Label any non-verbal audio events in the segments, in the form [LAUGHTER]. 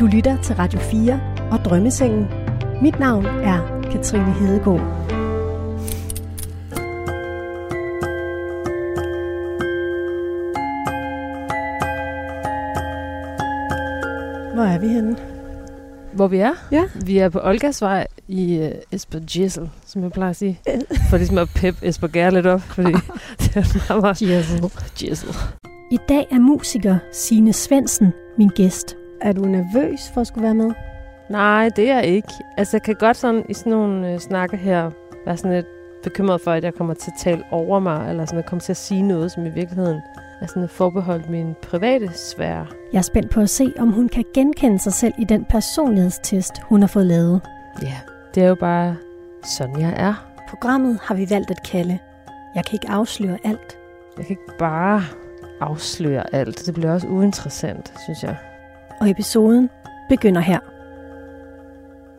Du lytter til Radio 4 og Drømmesengen. Mit navn er Katrine Hedegaard. Hvor er vi henne? Hvor vi er? Ja. Vi er på Olgasvej i uh, Esper Gissel, som jeg plejer at sige. For ligesom at pep Esper Gær lidt op, fordi [LAUGHS] det er meget, meget. Gissel. I dag er musiker Sine Svensen min gæst. Er du nervøs for at skulle være med? Nej, det er jeg ikke. Altså, jeg kan godt sådan i sådan nogle øh, snakke her være sådan lidt bekymret for, at jeg kommer til at tale over mig, eller sådan at komme til at sige noget, som i virkeligheden er sådan forbeholdt min private sfære. Jeg er spændt på at se, om hun kan genkende sig selv i den personlighedstest, hun har fået lavet. Ja, det er jo bare sådan, jeg er. Programmet har vi valgt at kalde Jeg kan ikke afsløre alt. Jeg kan ikke bare afsløre alt. Det bliver også uinteressant, synes jeg. Og episoden begynder her.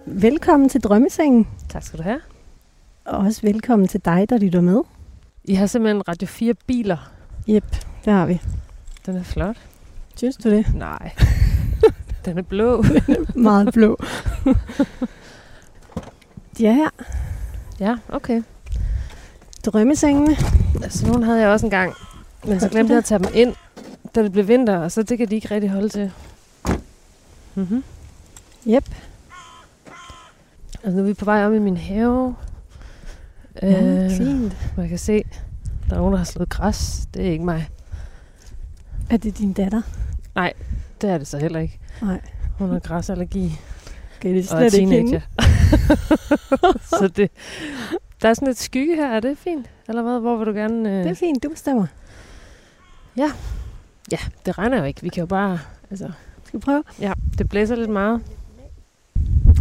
Velkommen til Drømmesengen, Tak skal du have. og også velkommen til dig, der lytter med. I har simpelthen Radio 4 biler. Jep, der har vi. Den er flot. Synes du det? Nej. [LAUGHS] Den er blå. [LAUGHS] Meget blå. De er her. Ja, okay. Drømmesengene. Altså, nogen havde jeg også engang. Men så glemte jeg det? at tage dem ind, da det blev vinter, og så det kan de ikke rigtig holde til. Mm-hmm. Yep. Altså, nu er vi på vej om i min have. Ja, øh, fint. jeg kan se, der er nogen, der har slået græs. Det er ikke mig. Er det din datter? Det er det så heller ikke. Nej. Hun har græsallergi Okay, det og slet ikke hende. teenager. [LAUGHS] så det, der er sådan lidt skygge her. Er det fint? Eller hvad? Hvor vil du gerne... Øh... Det er fint, du bestemmer. Ja, det regner jo ikke. Vi kan jo bare... Altså, Skal vi prøve? ja, det blæser lidt meget.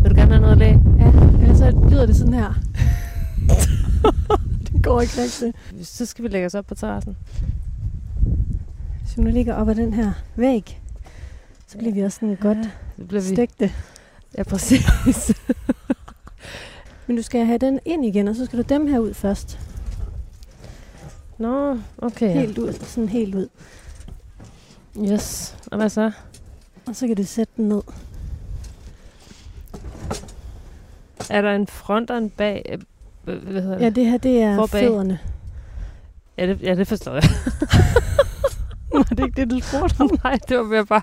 Vil du gerne have noget at læge? Ja, ellers så lyder det sådan her. [LAUGHS] det går ikke rigtigt. Så skal vi lægge os op på terrassen. Hvis vi nu ligger op ad den her væg, så bliver vi også sådan godt Ja, så bliver vi... stegte. Ja, præcis. [LAUGHS] Men du skal have den ind igen, og så skal du dem her ud først. Nå, okay. Helt ud, sådan helt ud. Yes. Og hvad så? Og så kan du sætte den ned. Er der en front og en bag? øh, Hvad hedder det? Ja, det her, det er Forbag. fødderne. Ja, det, ja, det forstår jeg. [LAUGHS] Var det ikke det, du spurgte om? Nej, det var mere bare,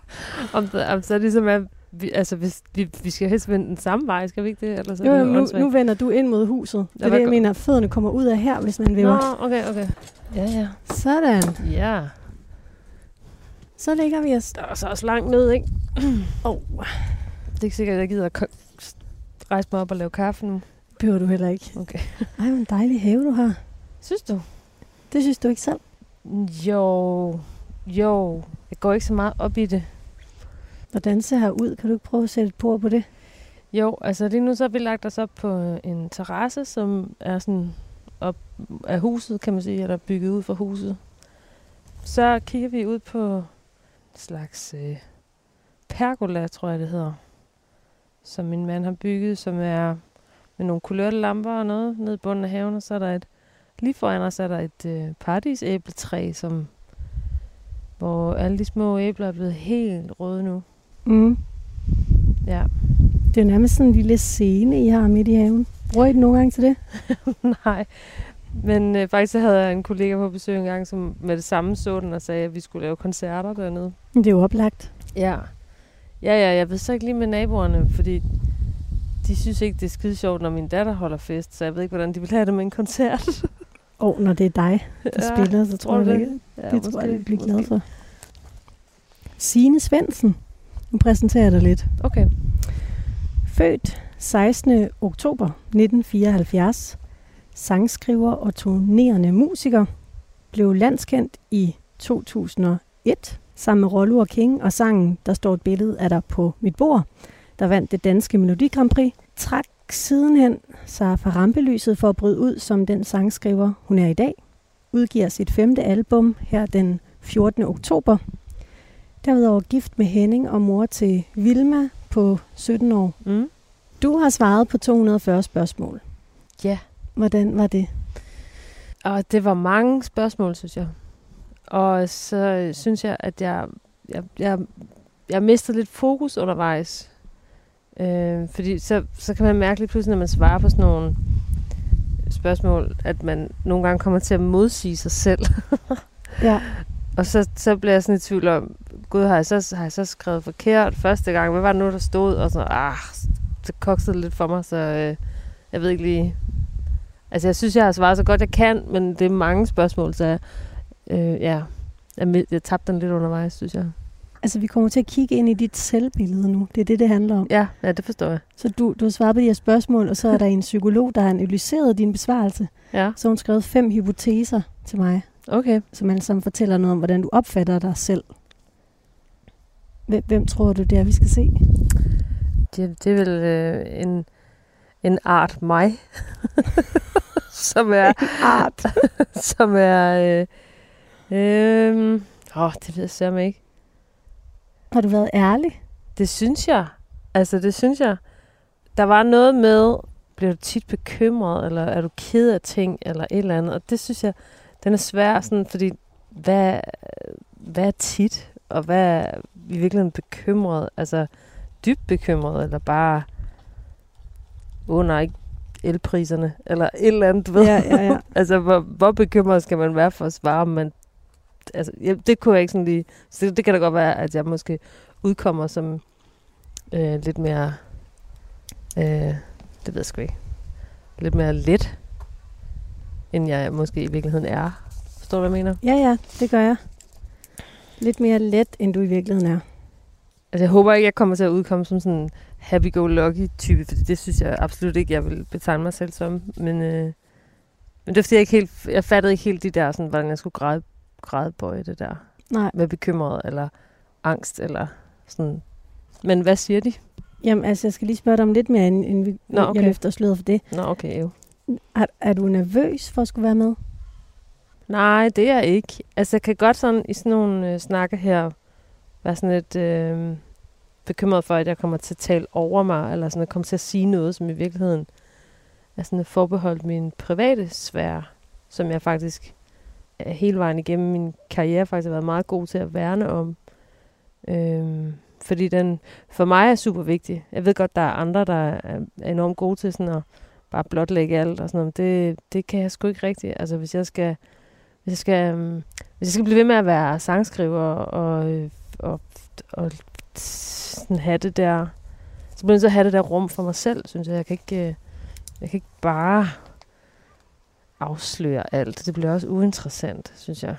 om, det, om så ligesom er, vi, altså hvis, vi, vi skal helst vende den samme vej, skal vi ikke det? Eller så Jo, jo, nu, nu vender du ind mod huset. Det er det, jeg mener. Fødderne kommer ud af her, hvis man væver. Nå, okay, okay. Ja, ja. Sådan. Ja. Så lægger vi os. Der er så også langt ned, ikke? Oh, [CLEARS THROAT] Det er ikke sikkert, at jeg gider at rejse mig op og lave kaffe nu. behøver du heller ikke. Okay. [LAUGHS] Ej, hvor en dejlig have, du har. Synes du? Det synes du ikke selv? Jo, jo. Jeg går ikke så meget op i det. Hvordan ser her ud? Kan du ikke prøve at sætte et på på det? Jo, altså lige nu så har vi lagt os op på en terrasse, som er sådan op af huset, kan man sige, eller bygget ud fra huset. Så kigger vi ud på slags øh, pergola, tror jeg det hedder, som min mand har bygget, som er med nogle kulørte lamper og noget nede i bunden af haven, og så er der et, lige foran os er der et øh, paradisæbletræ, som, hvor alle de små æbler er blevet helt røde nu. Mm. Ja, Det er nærmest sådan en lille scene, I har midt i haven. Bruger I det nogle gange til det? [LAUGHS] Nej, men øh, faktisk så havde jeg en kollega på besøg en gang, som med det samme så den og sagde, at vi skulle lave koncerter dernede. Det er jo oplagt. Ja. Ja, ja, jeg ved så ikke lige med naboerne, fordi de synes ikke, det er skide sjovt, når min datter holder fest, så jeg ved ikke, hvordan de vil have det med en koncert. Og når det er dig, der ja, spiller, så tror tror jeg det det? ikke. Ja, Det tror jeg, jeg bliver glad for. Signe Svendsen. Nu præsenterer jeg dig lidt. Okay. Født 16. oktober 1974. Sangskriver og turnerende musiker. Blev landskendt i 2001 sammen med Rollo og King og sangen Der står et billede af dig på mit bord, der vandt det danske Melodi Grand Prix. Trak sidenhen sig fra rampelyset for at bryde ud som den sangskriver, hun er i dag. Udgiver sit femte album her den 14. oktober. Derudover gift med Henning og mor til Vilma på 17 år. Mm. Du har svaret på 240 spørgsmål. Ja. Hvordan var det? Og det var mange spørgsmål, synes jeg. Og så synes jeg, at jeg, jeg, jeg jeg mistet lidt fokus undervejs. Øh, fordi så, så kan man mærke lidt pludselig, når man svarer på sådan nogle spørgsmål, at man nogle gange kommer til at modsige sig selv. [LAUGHS] Ja. Og så, så bliver jeg sådan i tvivl om, gud, har jeg, så, har jeg så skrevet forkert første gang? Hvad var det nu, der stod? Og så, ah, det koksede lidt for mig, så øh, jeg ved ikke lige... Altså, jeg synes, jeg har svaret så godt, jeg kan, men det er mange spørgsmål, så øh, ja, jeg, jeg tabte den lidt undervejs, synes jeg. Altså, vi kommer til at kigge ind i dit selvbillede nu. Det er det, det handler om. Ja, ja det forstår jeg. Så du, du har svaret på de her spørgsmål, og så er der en psykolog, der har analyseret din besvarelse. Ja, Så hun skrevet fem hypoteser til mig, okay. som alle sammen fortæller noget om, hvordan du opfatter dig selv. Hvem, hvem tror du, det er, vi skal se? Det, det er vel øh, en, en art mig, [LAUGHS] som er... Art. [LAUGHS] som er... Øh, øh, åh, det ved jeg sørme ikke. Har du været ærlig? Det synes jeg. Altså, det synes jeg. Der var noget med, bliver du tit bekymret, eller er du ked af ting, eller et eller andet. Og det synes jeg, den er svær, sådan, fordi hvad, hvad er tit, og hvad er i virkeligheden bekymret? Altså, dybt bekymret, eller bare, åh oh, nej, ikke elpriserne, eller et eller andet, du ved. Ja, ja, ja. [LAUGHS] Altså, hvor, hvor bekymret skal man være for at svare, om man... Altså, ja, det kunne jeg ikke sådan lige... Så det, det kan da godt være, at jeg måske udkommer som øh, lidt mere... Øh, det ved jeg sgu ikke. Lidt mere let, end jeg måske i virkeligheden er. Forstår du, hvad jeg mener? Ja, ja, det gør jeg. Lidt mere let, end du i virkeligheden er. Altså, jeg håber ikke, jeg kommer til at udkomme som sådan en happy-go-lucky-type, fordi det synes jeg absolut ikke, jeg vil betegne mig selv som. Men, øh, men det er fordi, jeg ikke helt... Jeg fattede ikke helt de der, sådan, hvordan jeg skulle græde, grædebøje det der. Nej. med bekymret eller angst eller sådan. Men hvad siger de? Jamen, altså, jeg skal lige spørge dig om lidt mere, inden, inden vi, Nå, okay. jeg løfter sløret for det. Nå, okay, jo. Er, er du nervøs for at skulle være med? Nej, det er jeg ikke. Altså, jeg kan godt sådan i sådan nogle øh, snakke her være sådan lidt øh, bekymret for, at jeg kommer til at tale over mig, eller sådan at komme til at sige noget, som i virkeligheden er sådan forbeholdt min private sfære, som jeg faktisk øh, hele vejen igennem min karriere faktisk har været meget god til at værne om. Øhm, fordi den for mig er super vigtig. Jeg ved godt, der er andre, der er enormt gode til sådan at bare blotlægge alt og sådan noget. Men det, det kan jeg sgu ikke rigtigt. Altså hvis jeg skal, hvis jeg skal, øhm, hvis jeg skal blive ved med at være sangskriver og, og, og, og sådan have det der, så bliver jeg at have det der rum for mig selv, synes jeg. Jeg kan ikke, øh, jeg kan ikke bare afsløre alt. Det bliver også uinteressant, synes jeg.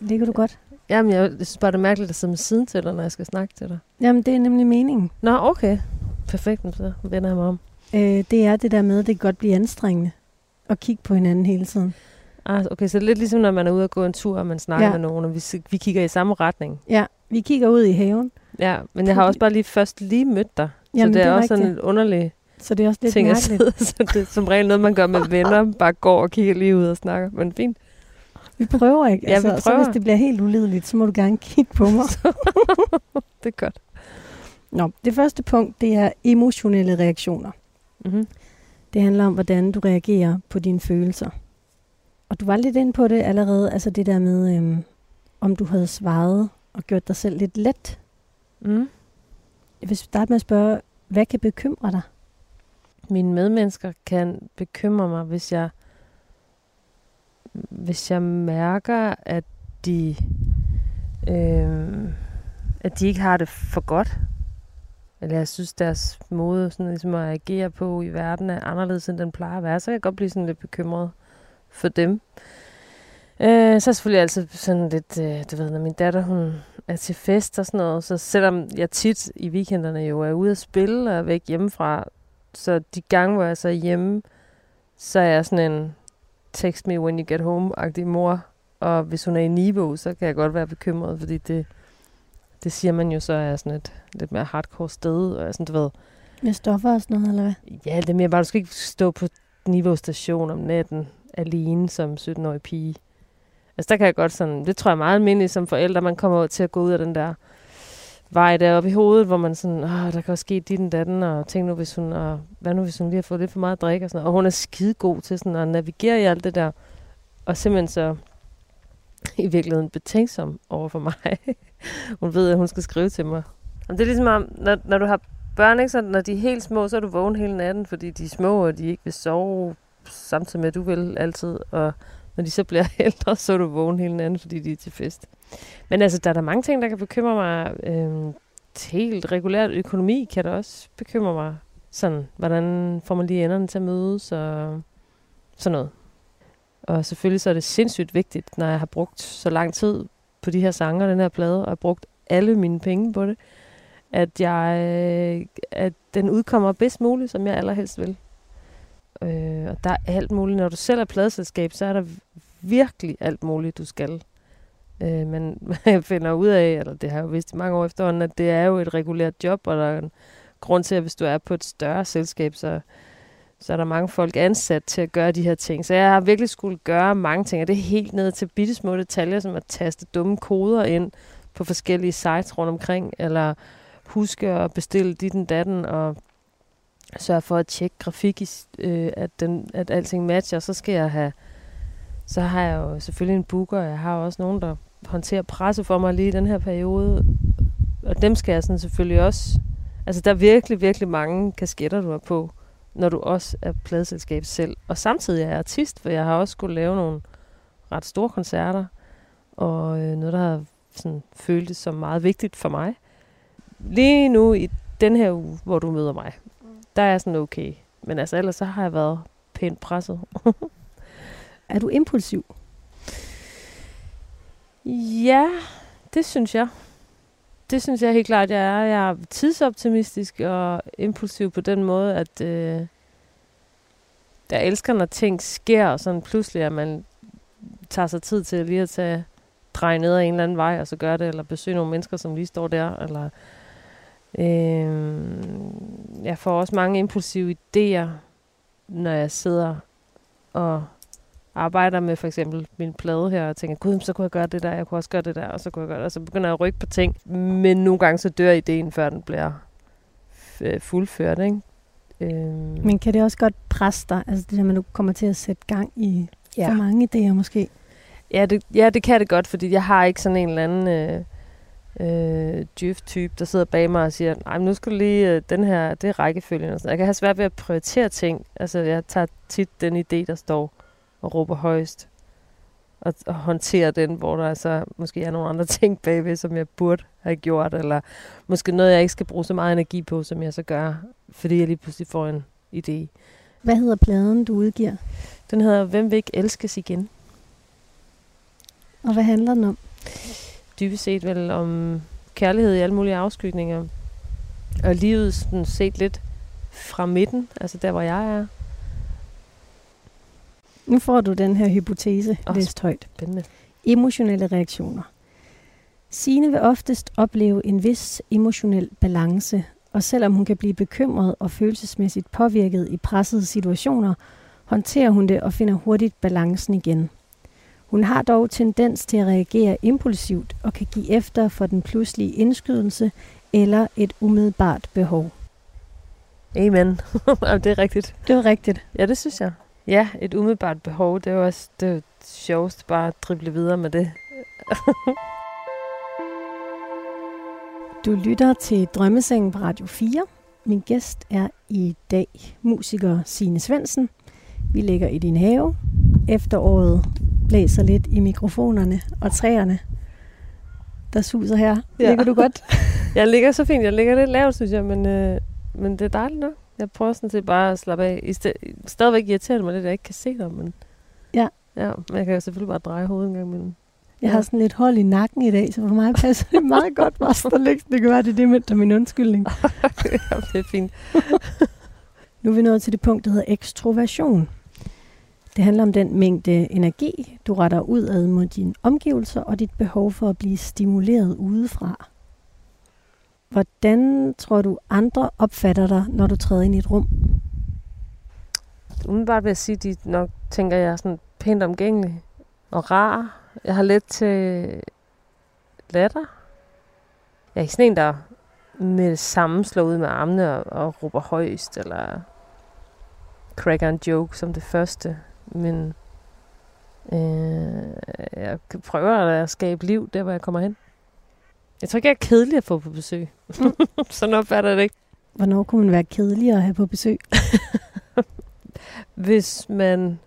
Ligger du godt? Jamen, jeg, jeg synes bare, det er mærkeligt at sidde med siden til dig, når jeg skal snakke til dig. Jamen, det er nemlig meningen. Nå, okay. Perfekt, så vender jeg mig om. Øh, det er det der med, at det kan godt blive anstrengende at kigge på hinanden hele tiden. Ah, okay, så det er lidt ligesom, når man er ude og gå en tur, og man snakker Ja. med nogen, og vi, vi kigger i samme retning. Ja, vi kigger ud i haven, Ja, men jeg har også bare lige først lige mødt dig. Jamen, så det er, det er også sådan en underlig så det er også lidt ting at mærkeligt. sidde. [LAUGHS] så det er som regel noget, man gør med venner, bare går og kigger lige ud og snakker. Men fint. Vi prøver ikke. Ja, vi altså, Så prøver. hvis det bliver helt ulideligt, så må du gerne kigge på mig. [LAUGHS] Det er godt. Nå, det første punkt, det er emotionelle reaktioner. Mm-hmm. Det handler om, hvordan du reagerer på dine følelser. Og du var lidt inde på det allerede, altså det der med, øhm, om du havde svaret og gjort dig selv lidt let. Mm. Hvis vil starte med at spørge, hvad kan bekymre dig? Mine medmennesker kan bekymre mig, hvis jeg hvis jeg mærker, at de øh, at de ikke har det for godt. Eller jeg synes, deres måde sådan, ligesom at agere på i verden er anderledes, end den plejer at være. Så kan jeg godt blive sådan lidt bekymret for dem. Øh, så er jeg selvfølgelig altid sådan lidt, øh, du ved, når min datter hun er til fest og sådan noget, så selvom jeg tit i weekenderne jo er ude at spille og er væk hjemmefra, så de gange, hvor jeg så er hjemme, så er jeg sådan en text me when you get home-agtig mor. Og hvis hun er i Niveau, så kan jeg godt være bekymret, fordi det, det siger man jo så er sådan et lidt mere hardcore sted. Og sådan, du ved, Med stoffer og sådan noget, eller hvad? ja, det er mere bare, du skal ikke stå på Niveau station om natten alene som 17-årig pige. Altså der kan jeg godt sådan, det tror jeg er meget almindeligt som forældre, man kommer til at gå ud af den der vej deroppe i hovedet, hvor man sådan, Åh, der kan også ske dit og datten, og tænk nu, hvis hun, og hvad nu, hvis hun lige har fået lidt for meget drik og sådan noget. Og hun er skide god til sådan at navigere i alt det der, og simpelthen så i virkeligheden betænksom over for mig. [LAUGHS] hun ved, at hun skal skrive til mig. Og det er ligesom om, når, når du har børn, ikke, så når de er helt små, så er du vågen hele natten, fordi de er små, og de ikke vil sove samtidig med, at du vil altid. Og når de så bliver [LAUGHS] ældre, så er du vågen hele natten, fordi de er til fest. Men altså, der er der mange ting, der kan bekymre mig. Øhm, helt regulært økonomi kan der også bekymre mig. Sådan, hvordan får man lige enderne til at mødes og sådan noget. Og selvfølgelig så er det sindssygt vigtigt, når jeg har brugt så lang tid på de her sanger, den her plade, og har brugt alle mine penge på det, at, jeg, øh, at den udkommer bedst muligt, som jeg allerhelst vil. Øh, og der er alt muligt. Når du selv er pladeselskab, så er der virkelig alt muligt, du skal. Øh, men [LAUGHS] jeg finder ud af, eller det har jeg jo vidst i mange år efterhånden, at det er jo et regulært job, og der er en grund til, at hvis du er på et større selskab, så, så er der mange folk ansat til at gøre de her ting. Så jeg har virkelig skulle gøre mange ting, og det er helt ned til bitte små detaljer, som at taste dumme koder ind på forskellige sites rundt omkring, eller huske at bestille dit den datten, og sørge for at tjekke grafik, øh, at, den, at alting matcher. Så skal jeg have, så har jeg jo selvfølgelig en booker, jeg har også nogen, der håndterer presse for mig lige i den her periode, og dem skal jeg sådan selvfølgelig også, altså der er virkelig, virkelig mange kasketter, du har på, når du også er pladselskab selv. Og samtidig er jeg artist, for jeg har også skulle lave nogle ret store koncerter, og øh, noget, der har sådan, føltes som meget vigtigt for mig. Lige nu i den her uge, hvor du møder mig, der er sådan okay. Men altså ellers så har jeg været pænt presset. [LAUGHS] er du impulsiv? Ja, det synes jeg. Det synes jeg helt klart, jeg er. Jeg er tidsoptimistisk og impulsiv på den måde, at øh, jeg elsker, når ting sker, og sådan pludselig, at man tager sig tid til lige at tage, dreje ned ad en eller anden vej, og så gøre det, eller besøge nogle mennesker, som lige står der, eller Øh, jeg får også mange impulsive idéer, når jeg sidder og arbejder med for eksempel min plade her, og tænker, gud, så kunne jeg gøre det der, jeg kunne også gøre det der, og så kunne jeg gøre det, og så begynder jeg at rykke på ting. Men nogle gange så dør ideen, før den bliver fuldført, ikke? Øh. Men kan det også godt presse dig, altså det der, man nu kommer til at sætte gang i ja. for mange idéer måske? Ja det, ja, det kan det godt, fordi jeg har ikke sådan en eller anden... Øh, øh, djøf-type, der sidder bag mig og siger, nej, nu skal du lige, øh, den her, det er rækkefølgen. Og sådan. Jeg kan have svært ved at prioritere ting. Altså, jeg tager tit den idé, der står og råber højst, og, og håndtere den, hvor der altså måske er nogle andre [LAUGHS] ting bagved, som jeg burde have gjort, eller måske noget, jeg ikke skal bruge så meget energi på, som jeg så gør, fordi jeg lige pludselig får en idé. Hvad hedder pladen, du udgiver? Den hedder Hvem vil ikke elskes igen? Og hvad handler den om? Dybest set vel om kærlighed i alle mulige afskygninger. Og livet sådan set lidt fra midten, altså der, hvor jeg er. Nu får du den her hypotese oh, læst højt. Spændende. Emotionelle reaktioner. Sine vil oftest opleve en vis emotionel balance, og selvom hun kan blive bekymret og følelsesmæssigt påvirket i pressede situationer, håndterer hun det og finder hurtigt balancen igen. Hun har dog tendens til at reagere impulsivt og kan give efter for den pludselige indskydelse eller et umiddelbart behov. Amen. [LAUGHS] det er rigtigt. Det er rigtigt. Ja, det synes jeg. Ja, et umiddelbart behov, det er jo også det er sjovest bare at drible videre med det. [LAUGHS] du lytter til Drømmesengen på Radio 4. Min gæst er i dag musiker Sine Svensen. Vi ligger i din have. Efteråret blæser lidt i mikrofonerne og træerne, der suser her. Ja. Ligger du godt? [LAUGHS] jeg ligger så fint. Jeg ligger lidt lavt, synes jeg, men, øh, men det er dejligt nok. Jeg prøver sådan set bare at slappe af. I sted, stadigvæk irriterer mig lidt, at jeg ikke kan se dig, men... Ja. Ja, men jeg kan jo selvfølgelig bare dreje hovedet en gang imellem. Jeg ja. har sådan lidt hold i nakken i dag, så for mig passer det meget [LAUGHS] godt bare stå Det kan være, det er det med min undskyldning. [LAUGHS] ja, det er fint. nu er vi nået til det punkt, der hedder ekstroversion. Det handler om den mængde energi, du retter udad mod dine omgivelser og dit behov for at blive stimuleret udefra. Hvordan tror du, andre opfatter dig, når du træder ind i et rum? Umiddelbart vil jeg sige, at de nok tænker, at jeg er sådan pænt omgængelig og rar. Jeg har let til latter. Jeg er ikke sådan en, der med det samme slår ud med armene og, og råber højst, eller cracker en joke som det første men øh, jeg prøver at skabe liv der, hvor jeg kommer hen. Jeg tror ikke, jeg er kedelig at få på besøg. [LAUGHS] Sådan opfatter det ikke. Hvornår kunne man være kedelig at have på besøg? [LAUGHS] Hvis man,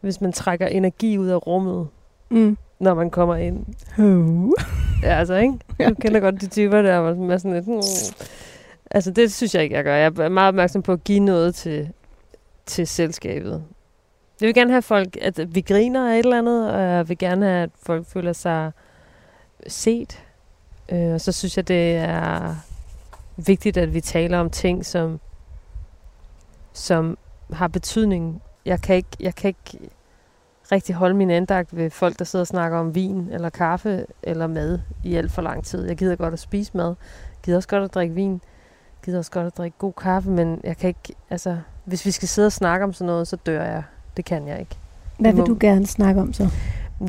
hvis man trækker energi ud af rummet, Mm. når man kommer ind. Oh. Ja, altså, ikke? [LAUGHS] Du kender godt de typer der, hvor man er sådan lidt... "Mm." Altså, det synes jeg ikke, jeg gør. Jeg er meget opmærksom på at give noget til, til selskabet. Jeg vil gerne have folk, at vi griner af et eller andet, og jeg vil gerne have, at folk føler sig set. Øh, og så synes jeg, det er vigtigt, at vi taler om ting, som, som har betydning. Jeg kan ikke, jeg kan ikke rigtig holde min andagt ved folk, der sidder og snakker om vin eller kaffe eller mad i alt for lang tid. Jeg gider godt at spise mad. Jeg gider også godt at drikke vin. Jeg gider også godt at drikke god kaffe, men jeg kan ikke, altså, hvis vi skal sidde og snakke om sådan noget, så dør jeg. Det kan jeg ikke. Hvad vil du gerne snakke om så?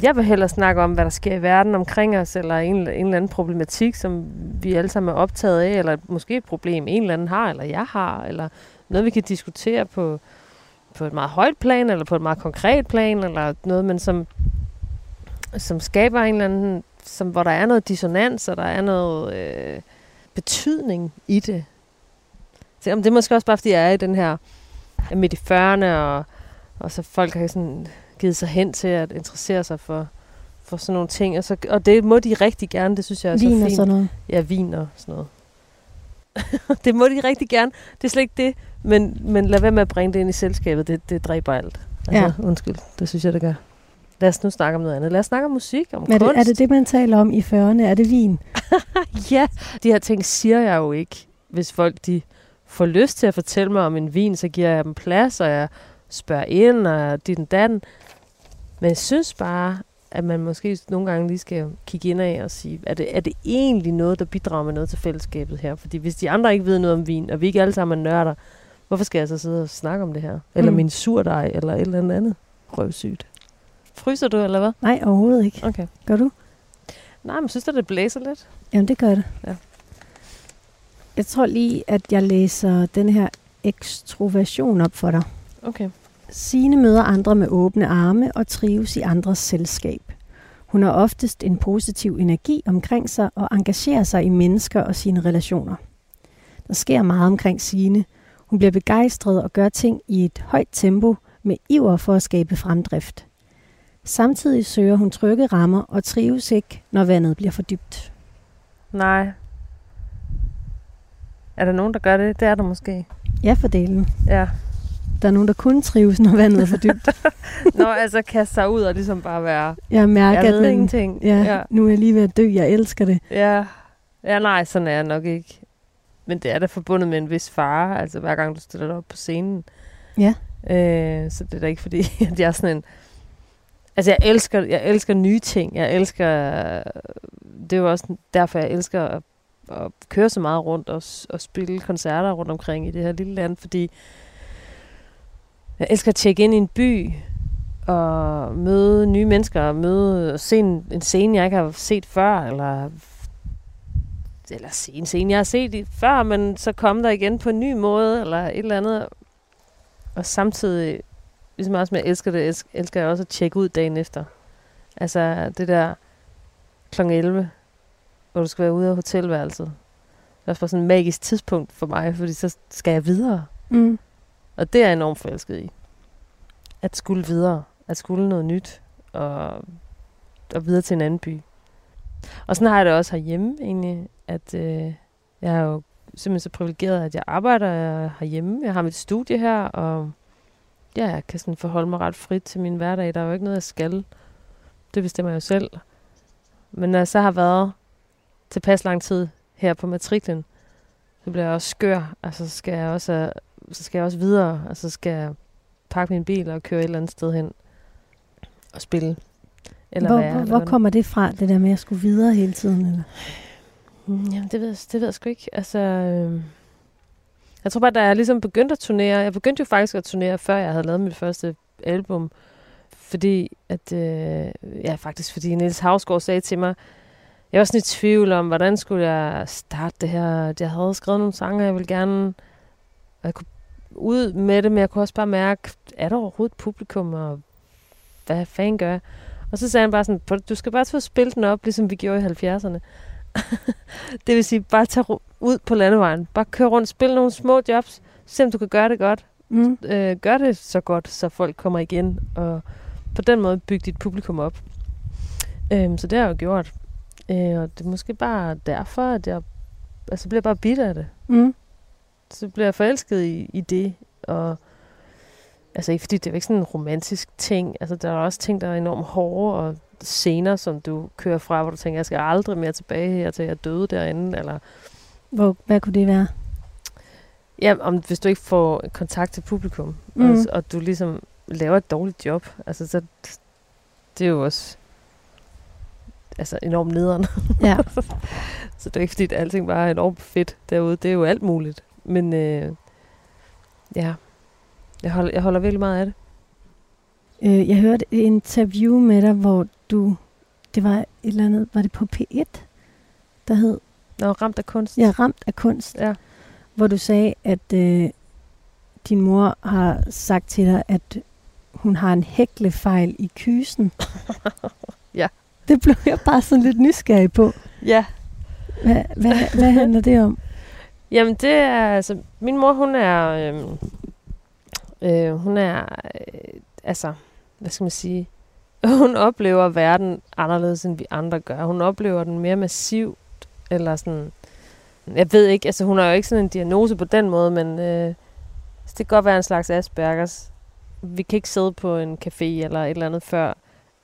Jeg vil hellere snakke om, hvad der sker i verden omkring os, eller en, en eller anden problematik, som vi alle sammen er optaget af, eller måske et problem, en eller anden har, eller jeg har, eller noget, vi kan diskutere på, på et meget højt plan, eller på et meget konkret plan, eller noget, men som, som skaber en eller anden, som, hvor der er noget dissonans, og der er noget øh, betydning i det. Så, om det er måske også bare, fordi jeg er i den her er midt i 40'erne, og, og så folk har sådan givet sig hen til at interessere sig for, for sådan nogle ting. Og, så, og det må de rigtig gerne, det synes jeg er så Vin og fint. sådan noget. Ja, vin og sådan noget. [LAUGHS] det må de rigtig gerne. Det er slet ikke det. Men, men lad være med at bringe det ind i selskabet. Det, det dræber alt. Altså, Ja. Undskyld, det synes jeg, det gør. Lad os nu snakke om noget andet. Lad os snakke om musik, om Er det, kunst. er det det, man taler om i 40'erne? Er det vin? [LAUGHS] Ja, de her ting siger jeg jo ikke. Hvis folk de får lyst til at fortælle mig om en vin, så giver jeg dem plads, og jeg spørger ind, og dit og datten. Men jeg synes bare, at man måske nogle gange lige skal kigge ind af og sige, er det, er det egentlig noget, der bidrager med noget til fællesskabet her? Fordi hvis de andre ikke ved noget om vin, og vi ikke alle sammen er nørder, hvorfor skal jeg så sidde og snakke om det her? Eller Mm. mm. min surdej, eller et eller andet røvsygt. Fryser du, eller hvad? Nej, overhovedet ikke. Okay. Gør du? Nej, men synes du, det blæser lidt? Jamen, det gør det. Ja. Jeg tror lige, at jeg læser den her ekstroversion op for dig. Okay. Signe møder andre med åbne arme og trives i andres selskab. Hun har oftest en positiv energi omkring sig og engagerer sig i mennesker og sine relationer. Der sker meget omkring Signe. Hun bliver begejstret og gør ting i et højt tempo med iver for at skabe fremdrift. Samtidig søger hun trygge rammer og trives ikke, når vandet bliver for dybt. Nej. Er der nogen, der gør det? Det er der måske. Ja, for delen. Ja. Der er nogen, der kun trives, når vandet er for dybt. [LAUGHS] Nå, altså kaste sig ud og ligesom bare være... Jeg mærker, Jeg ved at ingenting. Ja, Ja. nu er jeg lige ved at dø. Jeg elsker det. ja. Ja, nej, sådan er jeg nok ikke. Men det er da forbundet med en vis fare, altså hver gang du stiller dig op på scenen. Ja. Øh, så det er da ikke fordi, [LAUGHS] at jeg er sådan en... Altså, jeg elsker, jeg elsker nye ting. Jeg elsker... Det er jo også derfor, jeg elsker at, at køre så meget rundt og, og spille koncerter rundt omkring i det her lille land, fordi jeg elsker at tjekke ind i en by og møde nye mennesker og møde og se en, en scene, jeg ikke har set før, eller eller se en scene, jeg har set i før, men så komme der igen på en ny måde, eller et eller andet. Og samtidig, ligesom også med, jeg elsker det, elsker jeg også at tjekke ud dagen efter. Altså det der kl. 11, hvor du skal være ude af hotelværelset. Det er også bare sådan et magisk tidspunkt for mig, fordi så skal jeg videre. Mm. Og det er jeg enormt forelsket i. At skulle videre. At skulle noget nyt. Og, og videre til en anden by. Og sådan har jeg det også herhjemme egentlig. At øh, jeg er jo simpelthen så privilegeret, at jeg arbejder herhjemme. Jeg har mit studie her, og ja, jeg kan sådan forholde mig ret frit til min hverdag. Der er jo ikke noget, jeg skal. Det bestemmer jeg jo selv. Men når jeg så har været tilpas lang tid her på matriklen, så bliver jeg også skør. Altså så skal jeg også, så skal jeg også videre, og så skal jeg pakke min bil og køre et eller andet sted hen og spille. Eller hvor, være, hvor, eller hvor hvad- kommer det fra, det der med at skulle videre hele tiden? Eller? Mm, Jamen, det ved, jeg- det ved jeg sgu ikke. Altså, øh, jeg tror bare, da jeg ligesom begyndte at turnere, jeg begyndte jo faktisk at turnere, før jeg havde lavet mit første album, fordi at, øh, ja, faktisk fordi Niels Havsgaard sagde til mig, jeg var sådan i tvivl om, hvordan skulle jeg starte det her. Jeg havde skrevet nogle sange, jeg ville gerne og jeg kunne ud med det, men jeg kunne også bare mærke, er der overhovedet et publikum, og hvad fanden gør jeg? Og så sagde han bare sådan, "Prøv, du skal bare få spillet den op, ligesom vi gjorde i 70'erne. [LAUGHS] det vil sige, bare tage ud på landevejen. Bare køre rundt, spil nogle små jobs. Se om du kan gøre det godt. Mm. Øh, gør det så godt, så folk kommer igen. Og på den måde bygge dit publikum op. Øhm, så det har jeg jo gjort. Øh, og det er måske bare derfor, at jeg altså, bliver bare bidt af det. Mm. Så bliver jeg forelsket i, i det. Og altså ikke fordi det er ikke sådan en romantisk ting. Altså der er også ting, der er enormt hårde, og scener, som du kører fra, hvor du tænker, jeg skal aldrig mere tilbage her, til jeg døde derinde, eller Hvor, hvad kunne det være? ja, om, hvis du ikke får kontakt til publikum. Mm. og, og du ligesom laver et dårligt job, altså så, det er jo også altså enormt nederen. Ja. [LAUGHS] så det er ikke fordi, at alting bare er enormt fedt derude. Det er jo alt muligt. Men øh, ja, jeg holder, jeg holder virkelig meget af det. Øh, jeg hørte et interview med dig, hvor du, det var et eller andet, var det på P1, der hed, er ramt af kunst. er ramt af kunst, Ja. hvor du sagde, at øh, din mor har sagt til dig, at hun har en hæklefejl i kysen. [LAUGHS] Ja. Det blev jeg bare sådan lidt nysgerrig på. ja. Hvad, hvad, hvad handler det om? Jamen det er, altså, min mor hun er, øh, øh, hun er, øh, altså, hvad skal man sige, [LAUGHS] hun oplever verden anderledes, end vi andre gør. Hun oplever den mere massivt, eller sådan, jeg ved ikke, altså hun har jo ikke sådan en diagnose på den måde, men øh, det kan godt være en slags Aspergers. Vi kan ikke sidde på en café eller et eller andet før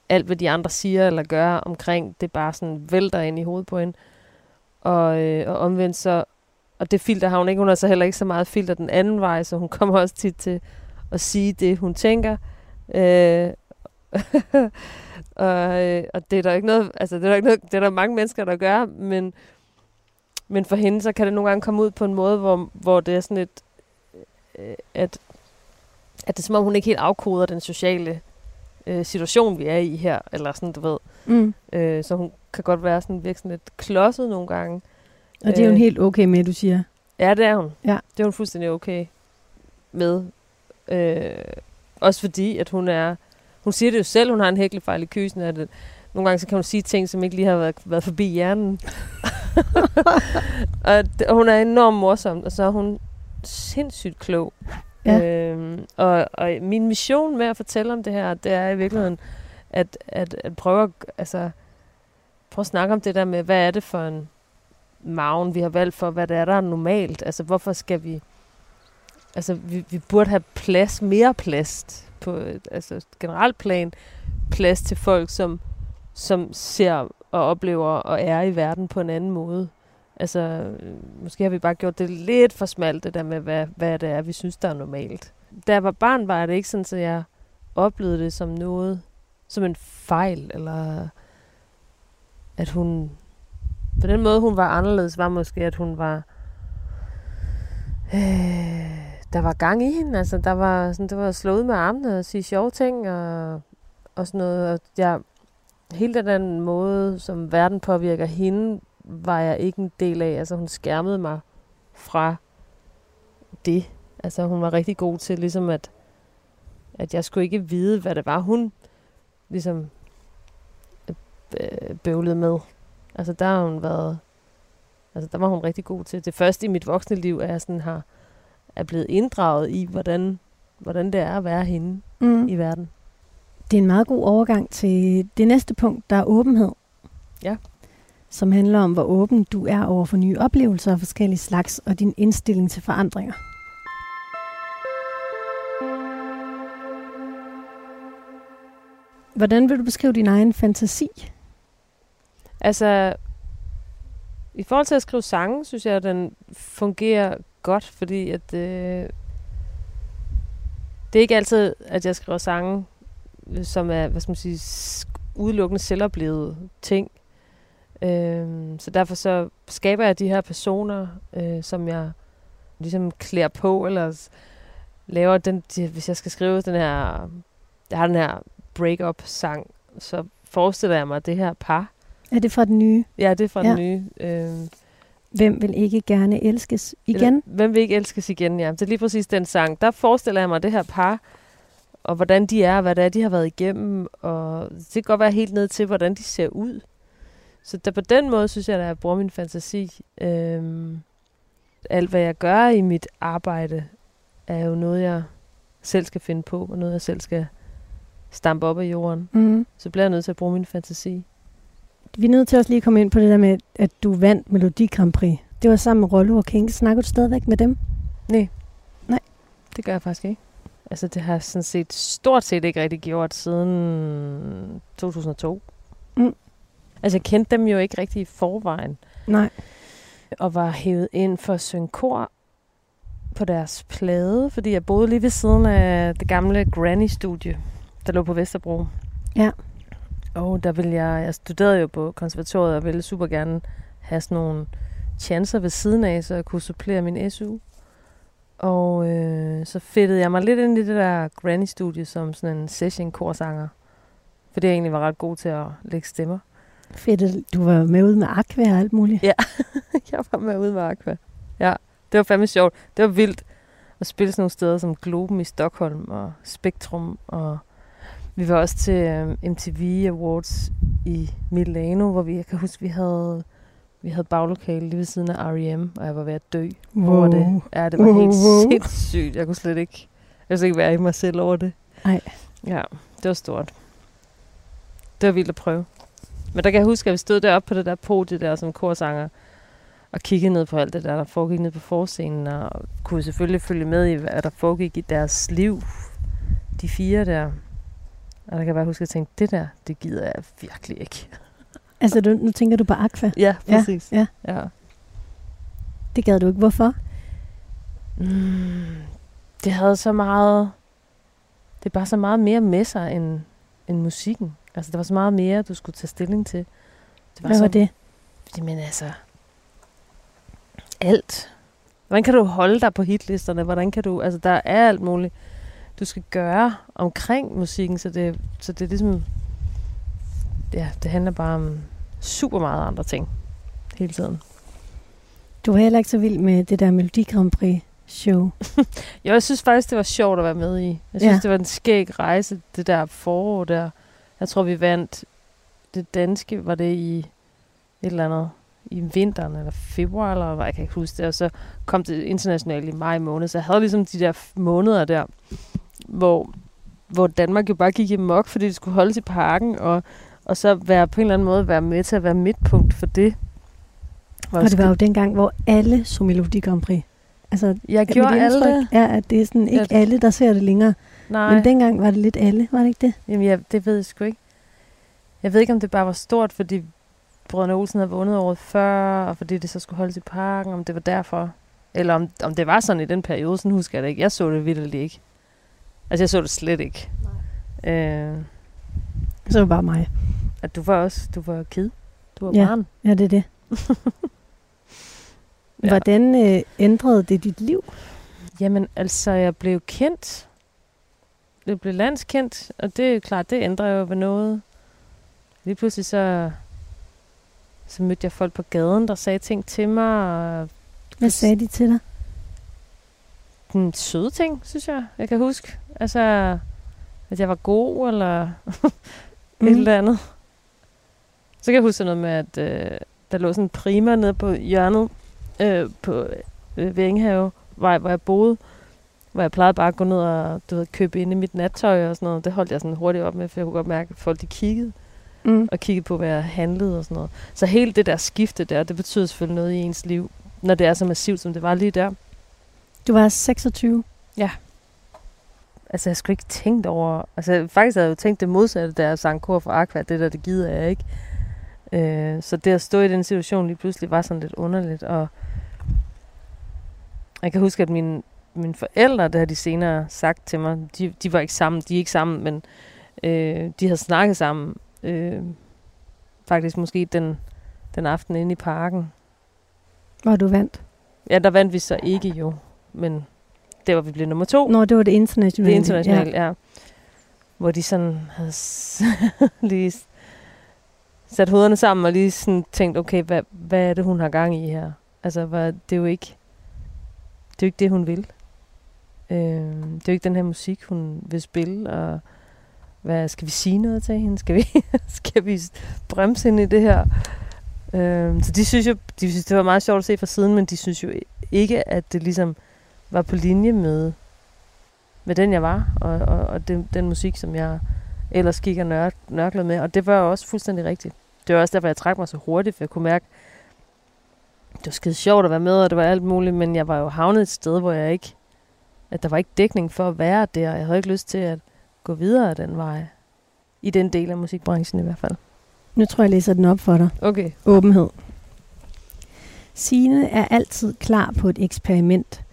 alt, hvad de andre siger eller gør omkring, det bare sådan vælter ind i hovedet på hende. Og, øh, og omvendt så, og det filter har hun ikke, hun har så heller ikke så meget filter den anden vej, så hun [LAUGHS] kommer også tit til at sige det, hun tænker. Øh, [LAUGHS] og, øh, og det er der ikke noget, altså det er der ikke noget, det er der mange mennesker, der gør, men, men for hende, så kan det nogle gange komme ud på en måde, hvor, hvor det er sådan et, øh, at, at det er som om, hun ikke helt afkoder den sociale øh, situation, vi er i her, eller sådan, du ved. Mm. Øh, så hun kan godt være sådan, virke sådan lidt klodset nogle gange. Og det er en Øh. helt okay med, du siger. Ja, det er hun. Ja. Det er hun fuldstændig okay med. Øh, også fordi, at hun er... Hun siger det jo selv, hun har en hæklefejl i kysen. At det, nogle gange så kan hun sige ting, som ikke lige har været, været forbi hjernen. [LAUGHS] og, det, og hun er enormt morsom, og så er hun sindssygt klog. Ja. Øhm, og, og min mission med at fortælle om det her, det er i virkeligheden at, at, at prøve at, altså, prøve at snakke om det der med, hvad er det for en maven, vi har valgt for, hvad det er, der er normalt. Altså, hvorfor skal vi... Altså, vi, vi burde have plads, mere plads på altså, generelt plan, plads til folk, som, som ser og oplever og er i verden på en anden måde. Altså, måske har vi bare gjort det lidt for smalt, det der med, hvad, hvad det er, vi synes, der er normalt. Da jeg var barn, var det ikke sådan, at jeg oplevede det som noget, som en fejl, eller at hun... På den måde, hun var anderledes, var måske, at hun var... Øh, der var gang i hende, altså der var sådan, det var slået med armene og sige sjove ting og, og sådan noget. Og jeg, hele den måde, som verden påvirker hende, var jeg ikke en del af. Altså hun skærmede mig fra det. Altså hun var rigtig god til ligesom at, at jeg skulle ikke vide, hvad det var, hun ligesom øh, øh, bøvlede med. Altså der har hun været, altså der var hun rigtig god til. Det første i mit voksne liv, er jeg sådan har, er blevet inddraget i, hvordan, hvordan det er at være hende Mm. i verden. Det er en meget god overgang til det næste punkt, der er åbenhed. Ja. Som handler om, hvor åben du er over for nye oplevelser af forskellige slags, og din indstilling til forandringer. Hvordan vil du beskrive din egen fantasi? Altså, i forhold til at skrive sange, synes jeg, at den fungerer godt, fordi at øh, det er ikke altid, at jeg skriver sange, som er, hvad skal man sige, udelukkende selvoplevede ting. Øhm, så derfor så skaber jeg de her personer, øh, som jeg ligesom klæder på, eller laver den, de, hvis jeg skal skrive den her, jeg har den her break-up-sang, så forestiller jeg mig det her par. Er det fra den nye? Ja, det er fra Ja. den nye. Øh, Hvem vil ikke gerne elskes igen? Eller, hvem vil ikke elskes igen, ja. Det er lige præcis den sang. Der forestiller jeg mig det her par, og hvordan de er, og hvad det er, de har været igennem. Og det kan godt være helt ned til, hvordan de ser ud. Så der på den måde synes jeg, at jeg bruger min fantasi. Øhm, alt, hvad jeg gør i mit arbejde, er jo noget, jeg selv skal finde på, og noget, jeg selv skal stampe op af jorden. Mm. Så bliver jeg nødt til at bruge min fantasi. Vi er nødt til også lige at komme ind på det der med, at du vandt Melodi Grand Prix. Det var sammen med Rollo og King. Snakker du stadigvæk med dem? Nej. Nej. Det gør jeg faktisk ikke. Altså, det har jeg sådan set stort set ikke rigtig gjort siden 2002. Mm. Altså, jeg kendte dem jo ikke rigtig i forvejen. Nej. Og var hævet ind for at synge kor på deres plade, fordi jeg boede lige ved siden af det gamle Granny-studie, der lå på Vesterbro. Ja. Og der ville jeg, jeg studerede jo på konservatoriet og ville super gerne have sådan nogle chancer ved siden af, så jeg kunne supplere min SU. Og øh, så fedtede jeg mig lidt ind i det der Granny-studie som sådan en session-korsanger. Fordi jeg egentlig var ret god til at lægge stemmer. Fedt, du var med ud med Aqua og alt muligt. Ja. [LAUGHS] jeg var med ude med Aqua. Ja, det var fandme sjovt. Det var vildt at spille sådan nogle steder som Globen i Stockholm og Spektrum. Og vi var også til øh, MTV Awards i Milano, hvor vi, jeg kan huske, vi havde, vi havde baglokale lige ved siden af R.E.M., og jeg var ved at dø Wow. over det. Ja, det var Wow, helt sindssygt. Jeg kunne slet ikke, jeg kunne ikke være i mig selv over det. Nej. Ja, det var stort. Det var vildt at prøve. Men der kan jeg huske, at vi stod deroppe på det der podie der som korsanger, og kiggede ned på alt det der, der foregik ned på forscenen, og kunne selvfølgelig følge med i, hvad der foregik i deres liv, de fire der. Og der kan jeg bare huske, at jeg tænkte, det der, det gider jeg virkelig ikke. [LAUGHS] Altså, du, nu tænker du på Aqua. Ja, Ja, præcis. ja. ja. Det gad du ikke. Hvorfor? Mm, det havde så meget... Det er bare så meget mere med sig end, end musikken. Altså, der var så meget mere, du skulle tage stilling til. Det Hvad så, var det? Jamen altså... Alt. Hvordan kan du holde dig på hitlisterne? Hvordan kan du... Altså, der er alt muligt, du skal gøre omkring musikken, så det, så det er ligesom... Ja, det handler bare om super meget andre ting hele tiden. Du var heller ikke så vild med det der Melodi Grand Prix show. [LAUGHS] Jo, jeg synes faktisk, det var sjovt at være med i. Jeg synes, Ja. det var en skæg rejse, det der forår der. Jeg tror, vi vandt det danske, var det i et eller andet, i vinteren eller februar, eller hvad, jeg kan ikke huske det. Og så kom det internationalt i maj måned, så jeg havde ligesom de der måneder der, hvor, hvor Danmark jo bare gik i mok, fordi det skulle holdes i parken, og, og så være på en eller anden måde være med til at være midtpunkt for det. Hvor Og det var jo dengang, hvor alle så Melodi Grand Prix. Altså, jeg gjorde alle indtryk det. er, at det er sådan ikke Ja. alle, der ser det længere. Nej. Men dengang var det lidt alle, var det ikke det? Jamen, jeg, det ved jeg sgu ikke. Jeg ved ikke, om det bare var stort, fordi Brødrene Olsen havde vundet året før, og fordi det så skulle holdes i parken, om det var derfor. Eller om, om det var sådan i den periode, sådan husker jeg det ikke. Jeg så det vildt ikke. Altså, jeg så det slet ikke. Øh, Så var det bare mig. at du var også, du var kid. Du var Ja. barn. Ja, det er det. [LAUGHS] Ja. Hvordan øh, ændrede det dit liv? Jamen, altså, jeg blev kendt. Jeg blev landskendt, og det er klart, det ændrer jo ved noget. Lige pludselig så, så mødte jeg folk på gaden, der sagde ting til mig, og Hvad sagde de til dig? En søde ting, synes jeg, jeg kan huske. Altså, at jeg var god, eller [LAUGHS] mm. et eller andet. Så kan jeg huske sådan noget med, at øh, der lå sådan en prima nede på hjørnet øh, på øh, jeg, hvor jeg boede. Hvor jeg plejede bare at gå ned og du ved, købe ind i mit nattøj og sådan noget. Det holdt jeg sådan hurtigt op med, for jeg kunne godt mærke, at folk de kiggede Mm. og kiggede på, hvad jeg handlede og sådan noget. Så hele det der skifte der, det betyder selvfølgelig noget i ens liv, når det er så massivt, som det var lige der. Du var 26. Altså, jeg skulle ikke tænkt over... Altså, faktisk havde jeg jo tænkt det modsatte, da jeg sang kor for Aqua. Det der, det gider jeg ikke. Øh, så det at stå i den situation lige pludselig var sådan lidt underligt. Og jeg kan huske, at mine, mine forældre, det har de senere sagt til mig, de, de var ikke sammen, de er ikke sammen, men øh, de havde snakket sammen. Øh, faktisk måske den, den aften inde i parken. Hvor du vandt. Ja, der vandt vi så ikke jo, men det var, vi blev nummer to. Nå, det var det internationale. Det er internationalt, ja. ja. Hvor de sådan havde [LAUGHS] lige sat hovederne sammen og lige sådan tænkt, okay, hvad, hvad er det, hun har gang i her? Altså, hvad, det er jo ikke det, er jo ikke det hun vil. Øh, det er jo ikke den her musik, hun vil spille, og hvad, skal vi sige noget til hende? Skal vi, [LAUGHS] skal vi bremse hende i det her? Øh, så de synes jo, de synes, det var meget sjovt at se fra siden, men de synes jo ikke, at det ligesom var på linje med, med den, jeg var, og, og, og den, den musik, som jeg ellers gik og nør, nørklede med. Og det var jo også fuldstændig rigtigt. Det var også derfor, jeg trak mig så hurtigt, for jeg kunne mærke, det var skide sjovt at være med, og det var alt muligt, men jeg var jo havnet et sted, hvor jeg ikke, at der var ikke dækning for at være der. Jeg havde ikke lyst til at gå videre den vej. I den del af musikbranchen i hvert fald. Nu tror jeg, jeg læser den op for dig. Okay. Åbenhed. Sine er altid klar på et eksperiment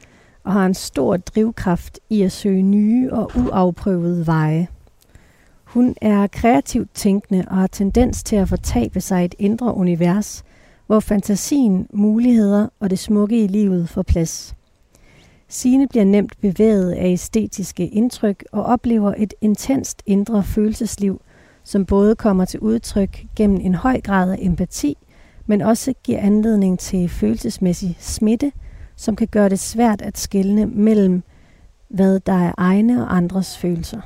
og har en stor drivkraft i at søge nye og uafprøvede veje. Hun er kreativt tænkende og har tendens til at fortabe sig i et indre univers, hvor fantasien, muligheder og det smukke i livet får plads. Sine bliver nemt bevæget af æstetiske indtryk og oplever et intenst indre følelsesliv, som både kommer til udtryk gennem en høj grad af empati, men også giver anledning til følelsesmæssig smitte, som kan gøre det svært at skelne mellem, hvad der er egne og andres følelser.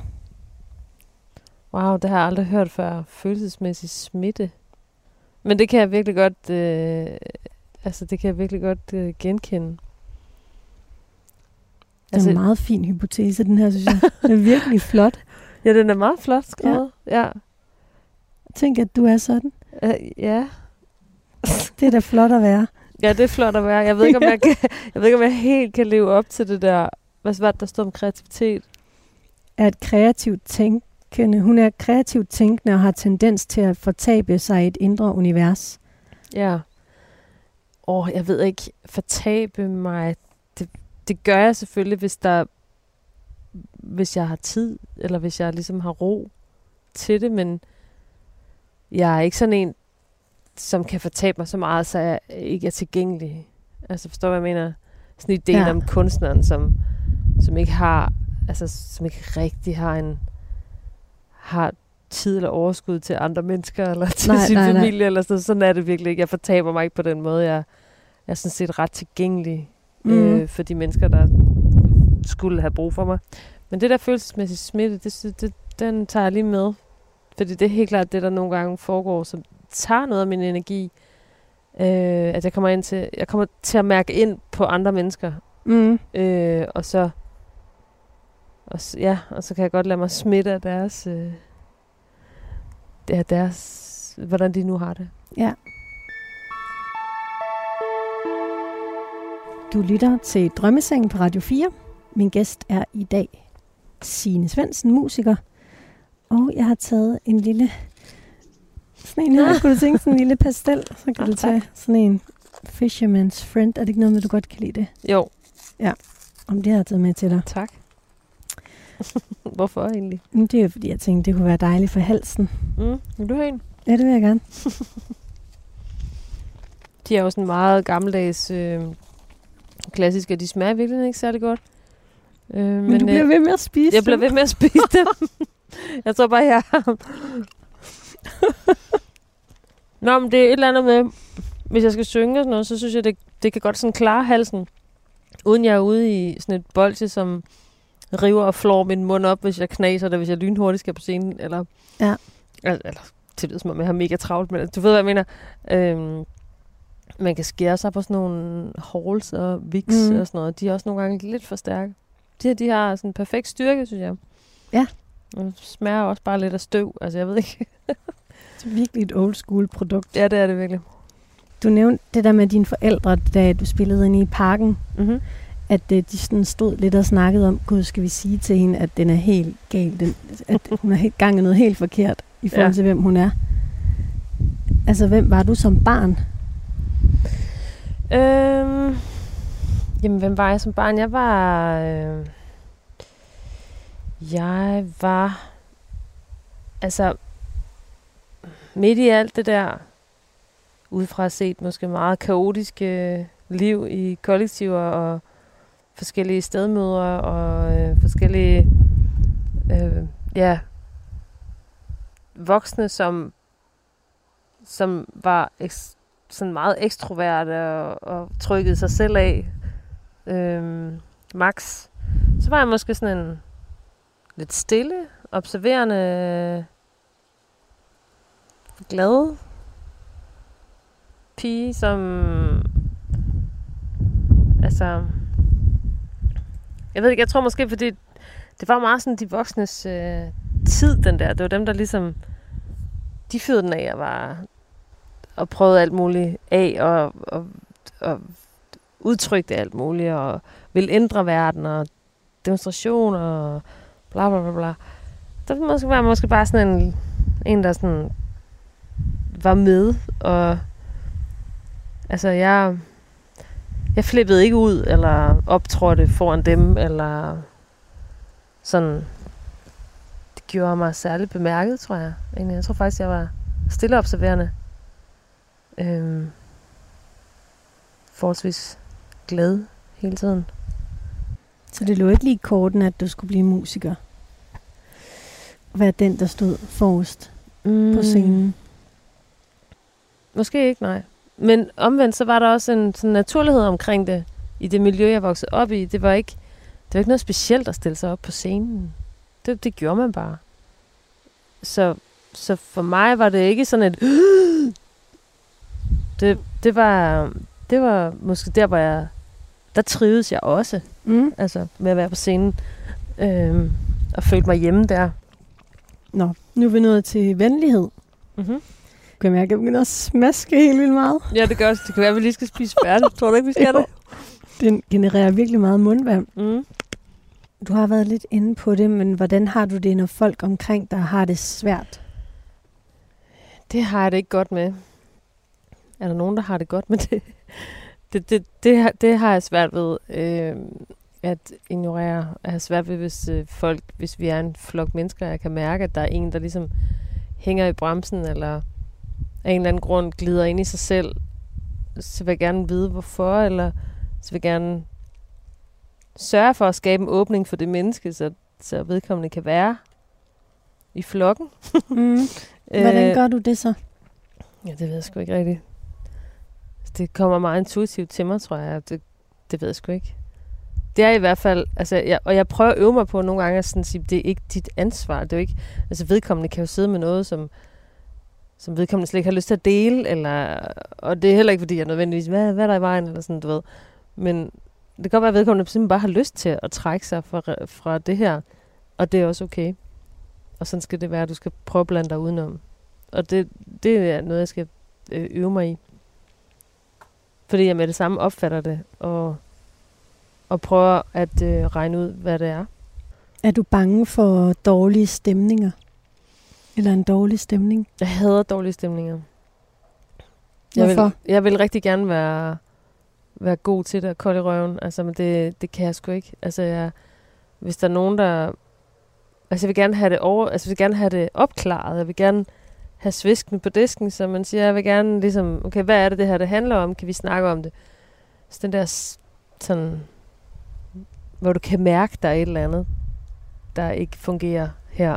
Wow, det har jeg aldrig hørt før. Følelsesmæssig smitte. Men det kan jeg virkelig godt, øh, altså det kan jeg virkelig godt øh, genkende. Det er altså, en meget fin hypotese, den her, synes jeg. Den er virkelig [LAUGHS] flot. Ja, den er meget flot skrevet. Ja. ja. Tænk, at du er sådan. Uh, ja. det er da flot at være. Ja, det er flot at være. Jeg ved ikke, om jeg, [LAUGHS] kan, jeg, ved ikke, om jeg helt kan leve op til det der. Hvad var det, der står om kreativitet? Er et kreativt tænkende. Hun er kreativt tænkende og har tendens til at fortabe sig i et indre univers. Ja. Åh, jeg ved ikke. Fortabe mig. Det, det gør jeg selvfølgelig, hvis der hvis jeg har tid, eller hvis jeg ligesom har ro til det, men jeg er ikke sådan en, som kan fortabe mig så meget, så jeg ikke er tilgængelig. Altså forstår hvad jeg mener? Sådan en del ja. om kunstneren, som, som ikke har, altså som ikke rigtig har en, har tid eller overskud til andre mennesker, eller [LAUGHS] til nej, sin nej, familie, nej. eller sådan Sådan er det virkelig ikke. Jeg fortaber mig ikke på den måde. Jeg, jeg er sådan set ret tilgængelig mm. øh, for de mennesker, der skulle have brug for mig. Men det der følelsesmæssige smitte, det, det, den tager jeg lige med. Fordi det er helt klart det, der nogle gange foregår, som tager noget af min energi. Øh, at jeg kommer, ind til, jeg kommer til at mærke ind på andre mennesker. Mm. Øh, og så og, ja, og så kan jeg godt lade mig smitte af deres, øh, ja, deres, hvordan de nu har det. Ja. Du lytter til Drømmesengen på Radio 4. Min gæst er i dag Signe Svendsen, musiker. Og jeg har taget en lille... Sådan en her, kunne du tænke sådan en lille pastel, så kan ah, du tage tak. sådan en Fisherman's Friend. Er det ikke noget med, du godt kan lide det? Jo. Ja, om det har jeg taget med til dig. Tak. [LAUGHS] Hvorfor egentlig? Det er jo fordi, jeg tænkte, det kunne være dejligt for halsen. Mm, vil du have en? Ja, det vil jeg gerne. [LAUGHS] de er jo sådan meget gammeldags øh, klassiske, og de smager virkelig ikke særlig godt. Øh, men, men du bliver øh, ved med at spise Jeg bliver ved med at spise dem. [LAUGHS] jeg tror bare, jeg Nå, men det er et eller andet med, hvis jeg skal synge og sådan noget, så synes jeg, det, det kan godt sådan klare halsen, uden jeg er ude i sådan et bolde, som river og flår min mund op, hvis jeg knaser det, hvis jeg lynhurtigt skal på scenen, eller... Ja. Eller, eller det lyder som om, jeg har mega travlt, men du ved, hvad jeg mener. Øhm, man kan skære sig på sådan nogle halls og viks mm. og sådan noget. De er også nogle gange lidt for stærke. De her, de har sådan en perfekt styrke, synes jeg. Ja. Og det smager også bare lidt af støv. Altså, jeg ved ikke. [LAUGHS] virkelig et old school produkt. Ja, det er det virkelig. Du nævnte det der med dine forældre, da du spillede ind i parken. Mm-hmm. At uh, de sådan stod lidt og snakkede om, gud, skal vi sige til hende, at den er helt gal. Den, at [LAUGHS] hun er helt gang noget helt forkert i forhold ja. til, hvem hun er. Altså, hvem var du som barn? Øhm, jamen, hvem var jeg som barn? Jeg var... Øh, jeg var... Altså, midt i alt det der, udefra set måske meget kaotiske øh, liv i kollektiver og forskellige stedmøder og øh, forskellige øh, ja, voksne, som, som var ek, sådan meget ekstroverte og, og trykkede sig selv af. Øh, max. Så var jeg måske sådan en lidt stille, observerende, glad pige, som... Altså... Jeg ved ikke, jeg tror måske, fordi det var meget sådan de voksnes øh, tid, den der. Det var dem, der ligesom... De fyrede den af og var... Og prøvede alt muligt af, og, og, og udtrykte alt muligt, og ville ændre verden, og demonstrationer, og bla bla bla bla. Der måske, var måske bare sådan en, en der sådan var med, og altså jeg, jeg flippede ikke ud, eller optrådte foran dem, eller sådan, det gjorde mig særligt bemærket, tror jeg. Jeg tror faktisk, jeg var stille observerende. Øhm, forholdsvis glad hele tiden. Så det lå ikke lige i korten, at du skulle blive musiker? Være den, der stod forrest mm. på scenen? Måske ikke, nej. Men omvendt, så var der også en sådan naturlighed omkring det, i det miljø, jeg voksede op i. Det var ikke, det var ikke noget specielt at stille sig op på scenen. Det, det gjorde man bare. Så, så for mig var det ikke sådan et... [GASPS] Det, det, var, det var måske der, hvor jeg... Der trivedes jeg også. Mm. Altså med at være på scenen. Øhm, og følte mig hjemme der. Nå, nu er vi nået til venlighed. Mm-hmm. Kan mærke, at jeg begynder at smaske helt vildt meget? Ja, det gør det. Det kan være, at vi lige skal spise færdigt. Tror du ikke, vi skal [LAUGHS] det? Den genererer virkelig meget mundvand. Mm. Du har været lidt inde på det, men hvordan har du det, når folk omkring dig har det svært? Det har jeg det ikke godt med. Er der nogen, der har det godt med det? [LAUGHS] Det, det, det, det har jeg svært ved øh, at ignorere. Jeg har svært ved, hvis øh, folk, hvis vi er en flok mennesker, jeg kan mærke, at der er en, der ligesom hænger i bremsen, eller af en eller anden grund glider ind i sig selv, så vil jeg gerne vide, hvorfor, eller så vil jeg gerne sørge for at skabe en åbning for det menneske, så, så vedkommende kan være i flokken. mm. [LAUGHS] Hvordan gør du det så? Ja, det ved jeg sgu ikke rigtigt. Det kommer meget intuitivt til mig, tror jeg. Det, det ved jeg sgu ikke. Det er i hvert fald, altså, jeg, og jeg prøver at øve mig på nogle gange at sådan sige, det er ikke dit ansvar. Det er jo ikke, altså vedkommende kan jo sidde med noget, som, som vedkommende slet ikke har lyst til at dele, eller, og det er heller ikke, fordi jeg nødvendigvis, hvad, hvad er der i vejen, eller sådan, du ved. Men det kan godt være, at vedkommende simpelthen bare har lyst til at trække sig fra, fra det her, og det er også okay. Og sådan skal det være, du skal prøve at blande dig udenom. Og det, det er noget, jeg skal øh, øve mig i. Fordi jeg med det samme opfatter det, og, og prøver at øh, regne ud, hvad det er. Er du bange for dårlige stemninger? Eller en dårlig stemning? Jeg hader dårlige stemninger. Jeg Hvorfor? Vil, jeg vil rigtig gerne være, være god til det og kold i røven. Altså, men det, det kan jeg sgu ikke. Altså, jeg, hvis der er nogen, der... Altså, jeg vil gerne have det over... Altså, jeg vil gerne have det opklaret. Jeg vil gerne have svisken på disken, så man siger, jeg vil gerne ligesom... Okay, hvad er det, det her det handler om? Kan vi snakke om det? Så den der sådan... Hvor du kan mærke, der er et eller andet, der ikke fungerer her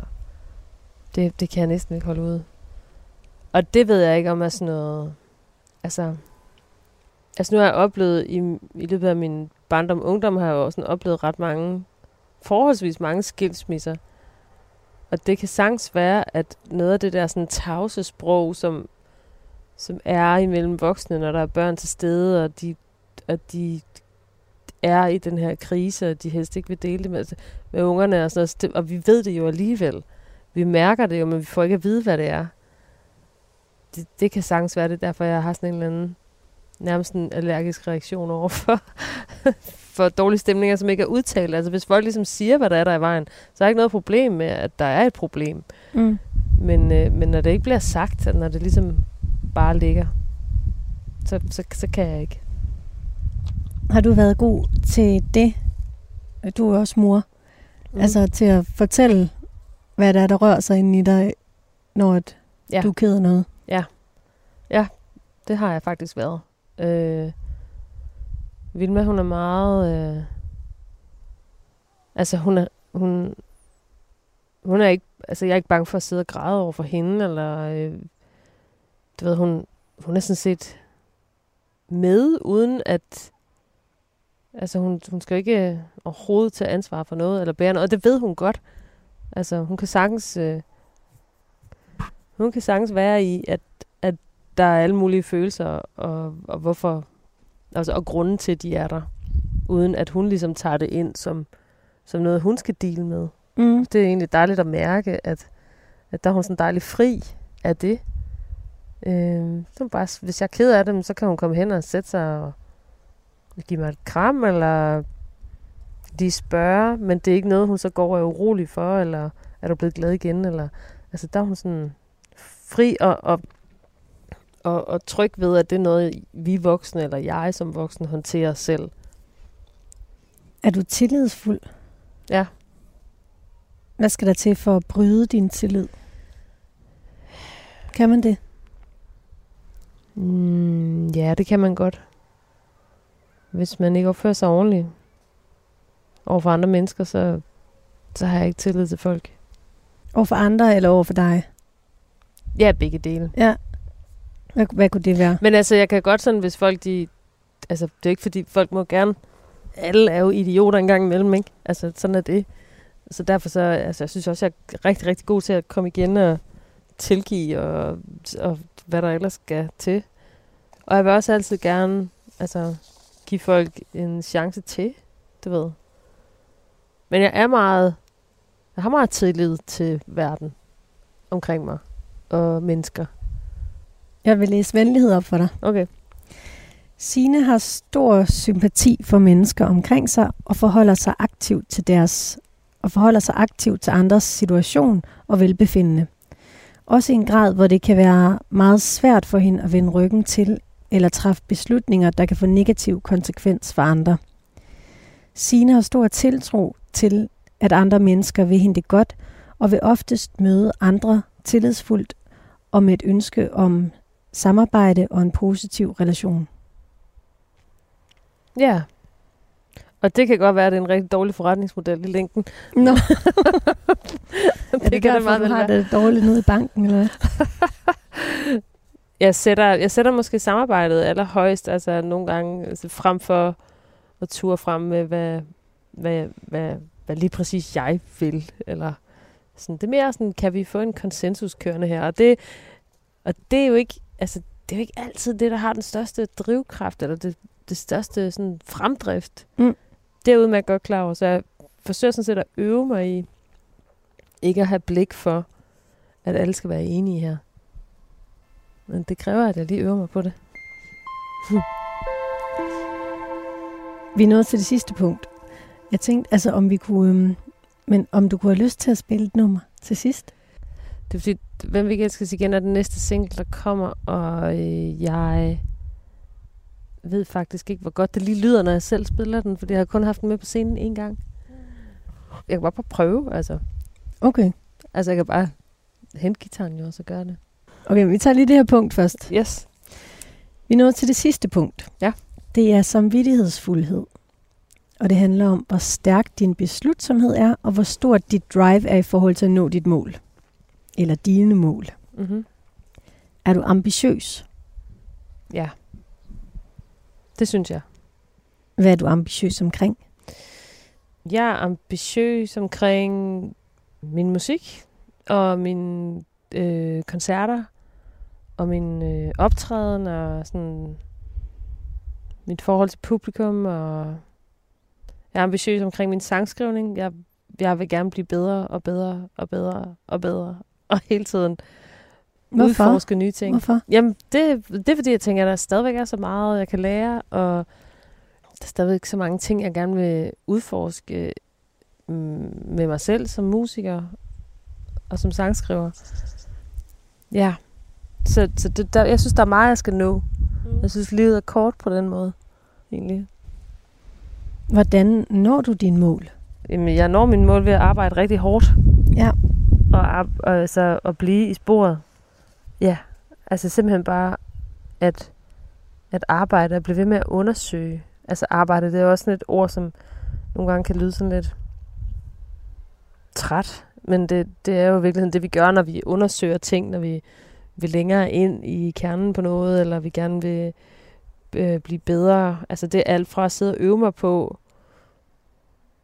det, det kan jeg næsten ikke holde ud. Og det ved jeg ikke, om er sådan noget... Altså, altså nu har jeg oplevet, i, i løbet af min barndom og ungdom, har jeg jo sådan oplevet ret mange, forholdsvis mange skilsmisser. Og det kan sagtens være, at noget af det der sådan tavse sprog, som, som er imellem voksne, når der er børn til stede, og de, og de er i den her krise, og de helst ikke vil dele det med, med ungerne og sådan noget. Og vi ved det jo alligevel vi mærker det jo, men vi får ikke at vide, hvad det er. Det, det kan sagtens være det, derfor jeg har sådan en eller anden nærmest en allergisk reaktion over for, [LAUGHS] for dårlige stemninger, som ikke er udtalt. Altså hvis folk ligesom siger, hvad der er der i vejen, så er der ikke noget problem med, at der er et problem. Mm. Men, øh, men når det ikke bliver sagt, at når det ligesom bare ligger, så, så, så kan jeg ikke. Har du været god til det? Du er også mor. Mm. Altså til at fortælle hvad det er, der rører sig ind i dig, når at ja. du keder noget. Ja. Ja, det har jeg faktisk været. Øh, Vilma, hun er meget... Øh, altså, hun er, hun, hun er ikke... Altså, jeg er ikke bange for at sidde og græde over for hende, eller... Øh, du ved, hun, hun er sådan set med, uden at... Altså, hun, hun skal ikke overhovedet tage ansvar for noget, eller bære noget, og det ved hun godt. Altså, hun kan sagtens... Øh, hun kan sagtens være i, at, at der er alle mulige følelser, og, og hvorfor, altså, og grunden til, at de er der, uden at hun ligesom tager det ind som, som noget, hun skal dele med. Mm. Det er egentlig dejligt at mærke, at, at der er hun sådan dejligt fri af det. Øh, så bare, hvis jeg er ked af dem, så kan hun komme hen og sætte sig og give mig et kram, eller de spørger, men det er ikke noget, hun så går og er urolig for, eller er du blevet glad igen, eller altså der er hun sådan fri og, og, og, og tryg ved, at det er noget, vi voksne, eller jeg som voksen, håndterer selv. Er du tillidsfuld? Ja. Hvad skal der til for at bryde din tillid? Kan man det? Mm, ja, det kan man godt. Hvis man ikke opfører sig ordentligt over for andre mennesker, så, så har jeg ikke tillid til folk. Over for andre eller over for dig? Ja, begge dele. Ja. Hvad, hvad kunne det være? Men altså, jeg kan godt sådan, hvis folk de... Altså, det er ikke fordi, folk må gerne... Alle er jo idioter en gang imellem, ikke? Altså, sådan er det. Så derfor så... Altså, jeg synes også, jeg er rigtig, rigtig god til at komme igen og tilgive og, og hvad der ellers skal til. Og jeg vil også altid gerne altså, give folk en chance til, du ved. Men jeg er meget... Jeg har meget tillid til verden omkring mig og mennesker. Jeg vil læse venlighed op for dig. Okay. Sine har stor sympati for mennesker omkring sig og forholder sig aktivt til deres og forholder sig aktivt til andres situation og velbefindende. Også i en grad, hvor det kan være meget svært for hende at vende ryggen til eller træffe beslutninger, der kan få negativ konsekvens for andre. Sine har stor tiltro til, at andre mennesker vil hende det godt, og vil oftest møde andre tillidsfuldt og med et ønske om samarbejde og en positiv relation. Ja. Og det kan godt være, at det er en rigtig dårlig forretningsmodel i længden. Nå, [LAUGHS] [LAUGHS] det, er det, kan det meget du har det dårligt nede i banken, eller? [LAUGHS] Jeg sætter, jeg sætter måske samarbejdet allerhøjst, altså nogle gange altså frem for at ture frem med, hvad, hvad, hvad, hvad lige præcis jeg vil. Eller sådan. Det er mere sådan, kan vi få en konsensus kørende her? Og det, og det er jo ikke, altså, det er jo ikke altid det, der har den største drivkraft, eller det, det største sådan, fremdrift. Mm. Det er jeg udmærket godt klar over, så jeg forsøger sådan set at øve mig i, ikke at have blik for, at alle skal være enige her. Men det kræver, at jeg lige øver mig på det. [LAUGHS] Vi er nået til det sidste punkt. Jeg tænkte, altså om vi kunne, øhm, men om du kunne have lyst til at spille et nummer til sidst? Det er fordi, Hvem vi ikke elskes igen er den næste single, der kommer, og øh, jeg ved faktisk ikke, hvor godt det lige lyder, når jeg selv spiller den, fordi jeg har kun haft den med på scenen en gang. Jeg kan bare prøve, prøve altså. Okay. Altså, jeg kan bare hente gitaren jo, og så gøre det. Okay, men vi tager lige det her punkt først. Yes. Vi nået til det sidste punkt. Ja. Det er samvittighedsfuldhed. Og det handler om, hvor stærk din beslutsomhed er, og hvor stort dit drive er i forhold til at nå dit mål. Eller dine mål. Mm-hmm. Er du ambitiøs? Ja. Det synes jeg. Hvad er du ambitiøs omkring? Jeg er ambitiøs omkring min musik og mine øh, koncerter og min øh, optræden og sådan mit forhold til publikum og jeg er ambitiøs omkring min sangskrivning. Jeg, jeg vil gerne blive bedre og bedre og bedre og bedre og hele tiden Hvorfor? udforske nye ting. Hvorfor? Jamen, det, det er fordi, jeg tænker, at der stadigvæk er så meget, jeg kan lære, og der er stadigvæk så mange ting, jeg gerne vil udforske mm, med mig selv som musiker og som sangskriver. Ja, så, så det, der, jeg synes, der er meget, jeg skal nå. Mm. Jeg synes, livet er kort på den måde, egentlig. Hvordan når du dine mål? Jamen, jeg når min mål ved at arbejde rigtig hårdt. Ja. Og, og altså, at blive i sporet. Ja, altså simpelthen bare at, at arbejde og blive ved med at undersøge. Altså arbejde, det er også sådan et ord, som nogle gange kan lyde sådan lidt træt. Men det, det er jo virkelig det, vi gør, når vi undersøger ting, når vi vil længere ind i kernen på noget, eller vi gerne vil øh, blive bedre. Altså det er alt fra at sidde og øve mig på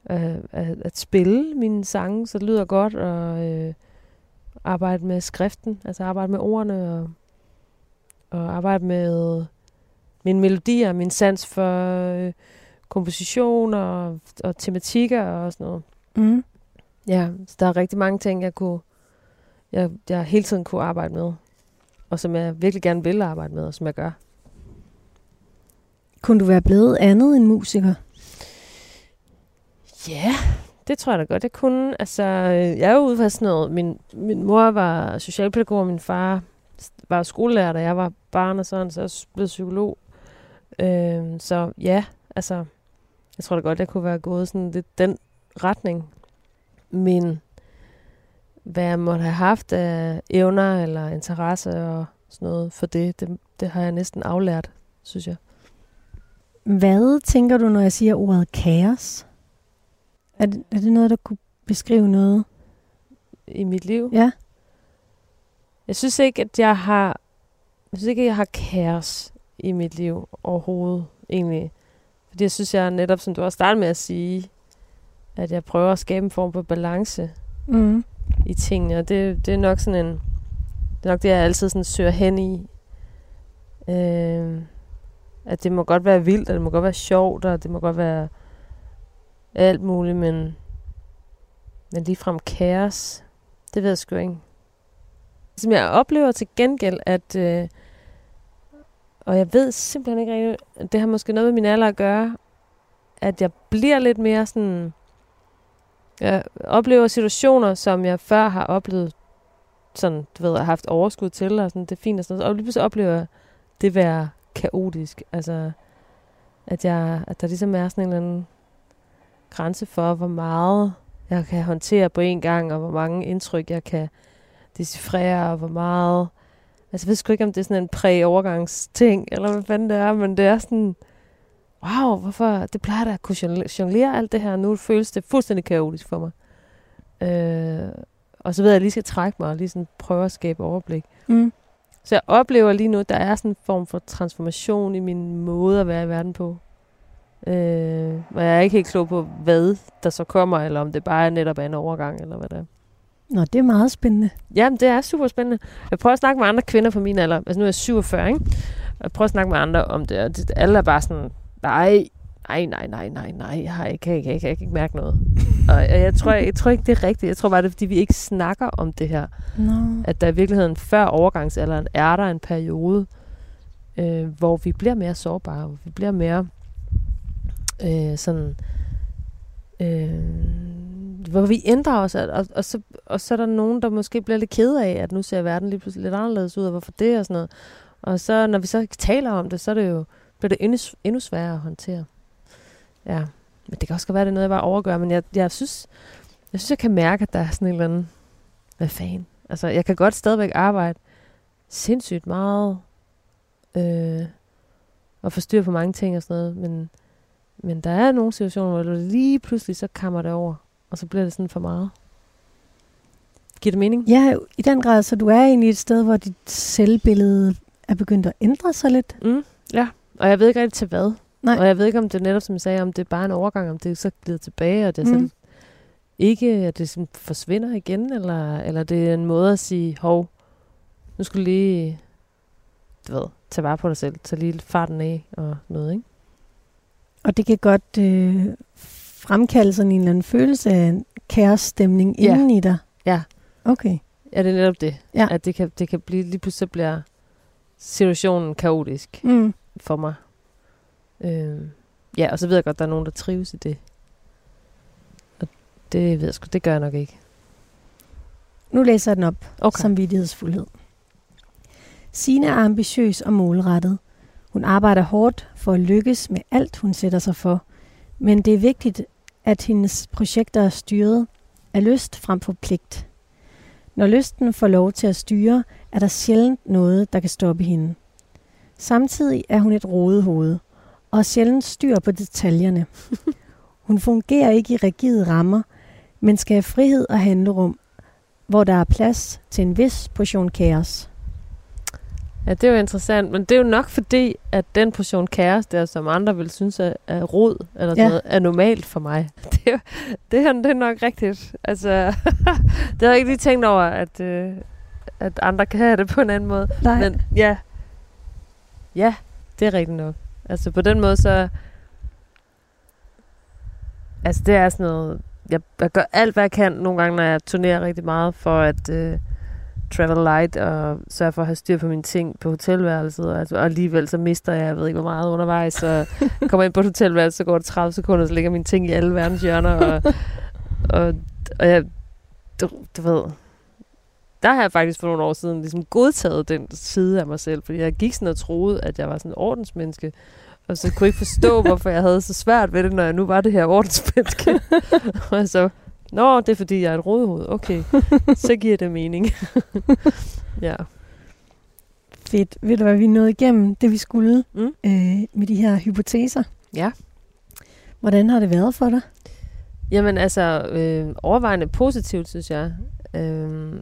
øh, at, at spille mine sange, så det lyder godt, og øh, arbejde med skriften, altså arbejde med ordene, og at arbejde med mine melodier, min sans for øh, komposition og, og tematikker og sådan noget. Mm. Ja, så der er rigtig mange ting, jeg kunne, jeg, jeg hele tiden kunne arbejde med, og som jeg virkelig gerne vil arbejde med, og som jeg gør. Kunne du være blevet andet end musiker? Ja, yeah, det tror jeg da godt, jeg kunne. Altså, øh, jeg er jo ude fra sådan noget. Min, min mor var socialpædagog, og min far var skolelærer, da jeg var barn og sådan, så jeg blevet psykolog. Øh, så ja, altså, jeg tror da godt, jeg kunne være gået sådan lidt den retning. Men hvad jeg måtte have haft af evner eller interesse og sådan noget for det, det, det har jeg næsten aflært, synes jeg. Hvad tænker du, når jeg siger ordet kaos? Er det, er det noget, der kunne beskrive noget? I mit liv? Ja. Jeg synes ikke, at jeg har... Jeg synes ikke, at jeg har kaos i mit liv overhovedet, egentlig. Fordi jeg synes, jeg er netop, som du har startet med at sige, at jeg prøver at skabe en form for balance Mm i tingene. Og det, det er nok sådan en... Det er nok det, jeg altid sådan søger hen i. Øh, at det må godt være vildt, og det må godt være sjovt, og det må godt være alt muligt, men, men ligefrem kaos, det ved jeg sgu ikke. Som jeg oplever til gengæld, at, øh, og jeg ved simpelthen ikke rigtigt, det har måske noget med min alder at gøre, at jeg bliver lidt mere sådan, jeg oplever situationer, som jeg før har oplevet, sådan, du ved, har haft overskud til, og sådan, det er fint og sådan noget, og lige pludselig oplever jeg det være kaotisk, altså, at, jeg, at der ligesom er sådan en eller anden grænse for, hvor meget jeg kan håndtere på en gang, og hvor mange indtryk jeg kan decifrere, og hvor meget... Altså, jeg ved sgu ikke, om det er sådan en præ-overgangsting, eller hvad fanden det er, men det er sådan... Wow, hvorfor... Det plejer da at kunne jongle- jonglere alt det her, nu føles det fuldstændig kaotisk for mig. Øh, og så ved jeg, at jeg lige skal trække mig, og lige sådan prøve at skabe overblik. Mm. Så jeg oplever lige nu, at der er sådan en form for transformation i min måde at være i verden på. Øh, og jeg er ikke helt klog på, hvad der så kommer, eller om det bare er netop en overgang, eller hvad det er. Nå, det er meget spændende. Jamen, det er super spændende. Jeg prøver at snakke med andre kvinder på min alder. Altså, nu er jeg 47, ikke? Jeg prøver at snakke med andre om det, og det, alle er bare sådan, nej, nej, nej, nej, nej, nej, jeg, har ikke, jeg, kan, kan, kan ikke mærke noget. og jeg, tror, jeg, jeg tror ikke, det er rigtigt. Jeg tror bare, det er, fordi vi ikke snakker om det her. Nå. At der i virkeligheden før overgangsalderen er der en periode, øh, hvor vi bliver mere sårbare, hvor vi bliver mere øh, sådan, øh, hvor vi ændrer os, og, og, og, så, og så er der nogen, der måske bliver lidt ked af, at nu ser verden lige pludselig lidt anderledes ud, og hvorfor det og sådan noget. Og så, når vi så taler om det, så er det jo, bliver det endnu, endnu sværere at håndtere. Ja, men det kan også godt være, det er noget, jeg bare overgør, men jeg, jeg synes, jeg synes, jeg kan mærke, at der er sådan en eller anden, hvad fanden? Altså, jeg kan godt stadigvæk arbejde sindssygt meget, øh, og få styr på mange ting og sådan noget, men, men der er nogle situationer, hvor det lige pludselig så kammer det over, og så bliver det sådan for meget. Giver det mening? Ja, i den grad, så du er egentlig et sted, hvor dit selvbillede er begyndt at ændre sig lidt. Mm, ja, og jeg ved ikke rigtig til hvad. Nej. Og jeg ved ikke, om det netop, som jeg sagde, om det er bare en overgang, om det så glider tilbage, og det er Mm. så ikke, at det sådan forsvinder igen, eller, eller det er en måde at sige, hov, nu skal du lige, du ved, tage vare på dig selv, tage lige farten af og noget, ikke? Og det kan godt øh, fremkalde sådan en eller anden følelse af en kaosstemning Ja. inden i dig. Ja. Okay. Ja, det er netop det. Ja. At det kan, det kan blive, lige pludselig så bliver situationen kaotisk Mm. For mig. Øhm, ja, og så ved jeg godt, at der er nogen, der trives i det. Og det ved jeg sgu, det gør jeg nok ikke. Nu læser jeg den op. Okay. Samvittighedsfuldhed. Sine er ambitiøs og målrettet. Hun arbejder hårdt for at lykkes med alt, hun sætter sig for. Men det er vigtigt, at hendes projekter er styret af lyst frem for pligt. Når lysten får lov til at styre, er der sjældent noget, der kan stoppe hende. Samtidig er hun et rodet hoved, og sjældent styr på detaljerne. [LAUGHS] Hun fungerer ikke i rigide rammer, men skal have frihed og handlerum, hvor der er plads til en vis portion kaos. Ja, det er jo interessant, men det er jo nok fordi, at den portion kaos der, som andre vil synes er, er rod, eller Ja. noget, er normalt for mig. [LAUGHS] Det er, jo- det er, det er nok rigtigt. Altså, [LAUGHS] det har jeg ikke lige tænkt over, at, øh, at andre kan have det på en anden måde. Nej. Men ja, Ja, det er rigtigt nok. Altså på den måde så... Altså det er sådan noget... Jeg, jeg gør alt, hvad jeg kan nogle gange, når jeg turnerer rigtig meget, for at uh, travel light og sørge for at have styr på mine ting på hotelværelset. Og, altså, og alligevel så mister jeg, jeg ved ikke hvor meget undervejs, så [LAUGHS] kommer ind på et hotelværelse, så går det 30 sekunder, så ligger mine ting i alle verdens hjørner. Og, og, og jeg, du, du ved, der har jeg faktisk for nogle år siden ligesom godtaget den side af mig selv, fordi jeg gik sådan og troede, at jeg var sådan en ordensmenneske, og så kunne jeg ikke forstå, [LAUGHS] hvorfor jeg havde så svært ved det, når jeg nu var det her ordensmenneske. [LAUGHS] og så, nå, det er fordi, jeg er et rådhoved. Okay, så giver det mening. [LAUGHS] ja. Fedt. Ved du hvad, vi nåede igennem det, vi skulle Mm. øh, med de her hypoteser. Ja. Hvordan har det været for dig? Jamen altså, øh, overvejende positivt, synes jeg. Øh,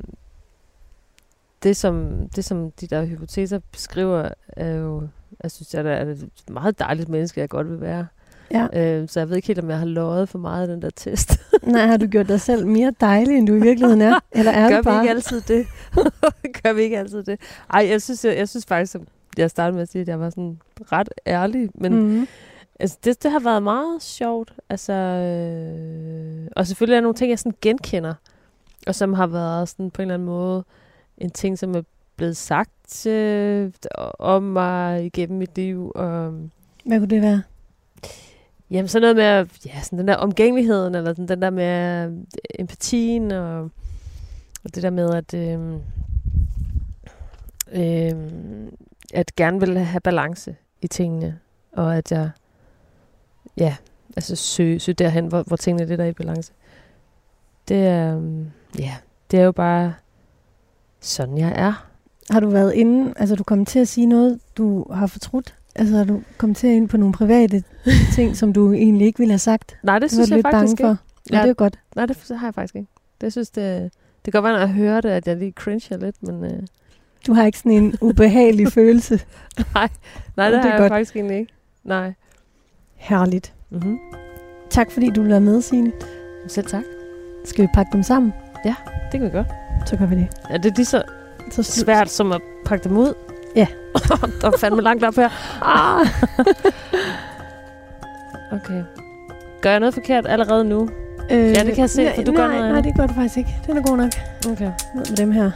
det, som, det, som de der hypoteser beskriver, er jo, jeg synes, jeg er et meget dejligt menneske, jeg godt vil være. Ja. Øh, så jeg ved ikke helt, om jeg har løjet for meget i den der test. [LAUGHS] Nej, har du gjort dig selv mere dejlig, end du i virkeligheden er? Eller er [LAUGHS] Gør du vi bare... ikke altid det? [LAUGHS] Gør vi ikke altid det? Ej, jeg synes, jeg, jeg synes faktisk, som jeg startede med at sige, at jeg var sådan ret ærlig, men mm. mm. altså, det, det har været meget sjovt. Altså, øh, og selvfølgelig er der nogle ting, jeg sådan genkender, og som har været sådan på en eller anden måde en ting, som er blevet sagt øh, om mig igennem mit liv. Og, Hvad kunne det være? Jamen sådan noget med, ja, sådan den der omgængeligheden, eller sådan den der med øh, empatien, og, og det der med, at, øh, øh, at gerne vil have balance i tingene, og at jeg, ja, altså søge, søge derhen, hvor, hvor tingene er der i balance. Det er, øh, ja, det er jo bare sådan, jeg er. Har du været inde, altså du kom til at sige noget, du har fortrudt? Altså har du kommet til at ind på nogle private [LAUGHS] ting, som du egentlig ikke ville have sagt? Nej, det Det synes jeg lidt faktisk bange ikke. for. Ja, Ja. det er godt. Nej, det har jeg faktisk ikke. Det synes det, det kan godt være, når jeg hører det, at jeg lige cringer lidt, men øh, Du har ikke sådan en [LAUGHS] ubehagelig følelse. nej, nej, det, det er har jeg godt. faktisk egentlig ikke. Nej. Herligt. Mm-hmm. Tak fordi du ville være med, Signe. Selv tak. Skal vi pakke dem sammen? Det kan vi godt. Så gør vi det. Er det lige så Så svært som at pakke dem ud? Ja. [LAUGHS] der er fandme langt op her. Ah. [LAUGHS] Okay. Gør jeg noget forkert allerede nu? Øh, Ja, det kan jeg se, for du nej, gør noget Nej, det gør du faktisk ikke. Den er god nok. Okay. Ned med dem her.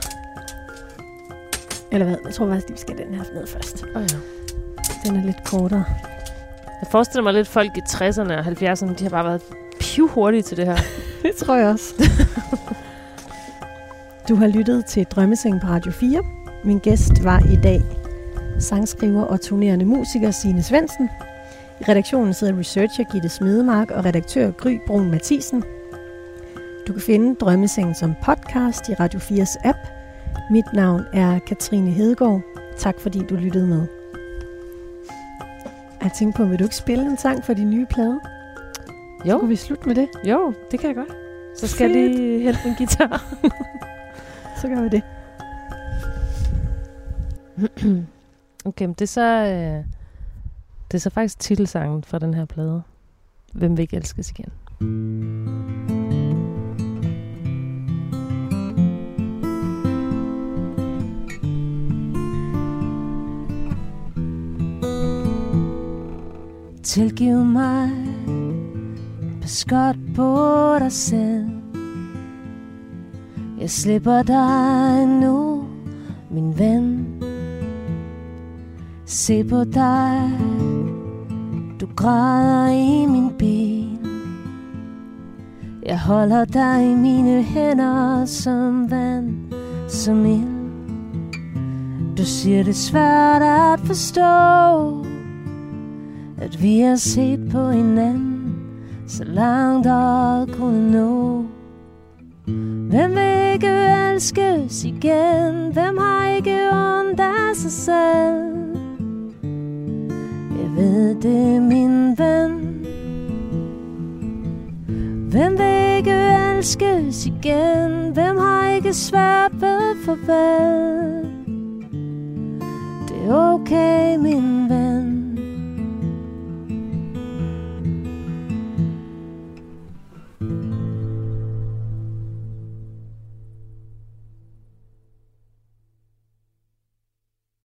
Eller hvad? Jeg tror faktisk, vi skal den her ned først. Oh, ja. Den er lidt kortere. Jeg forestiller mig lidt, folk i 60'erne og 70'erne, de har bare været pivhurtige til det her. [LAUGHS] Det tror jeg også. Du har lyttet til Drømmeseng på Radio 4. Min gæst var i dag sangskriver og turnerende musiker Signe Svensen. I redaktionen sidder researcher Gitte Smedemark og redaktør Gry Brun Mathisen. Du kan finde Drømmeseng som podcast i Radio 4's app. Mit navn er Katrine Hedegaard. Tak fordi du lyttede med. Jeg tænkte på, vil du ikke spille en sang for din nye plade? Jo, kunne vi slutte med det. jo, det kan jeg godt. Så skal jeg Fedt. lige hente min guitar. [LAUGHS] Så gør vi det. Okay, men det er så... Øh, det er så faktisk titelsangen fra den her plade. Hvem vil ikke elskes igen? Tilgiv mig Pas godt på dig selv jeg slipper dig nu Min ven. Se på dig Du græder i min ben Jeg holder dig i mine hænder Som vand Som ild. Du siger det er svært at forstå at vi har set på hinanden Så langt øjet kunne nå Hvem vil ikke elskes igen? Hvem har ikke ondt af sig selv? Jeg ved det min ven Hvem vil ikke elskes igen? Hvem har ikke svært ved farvel? Det er okay, min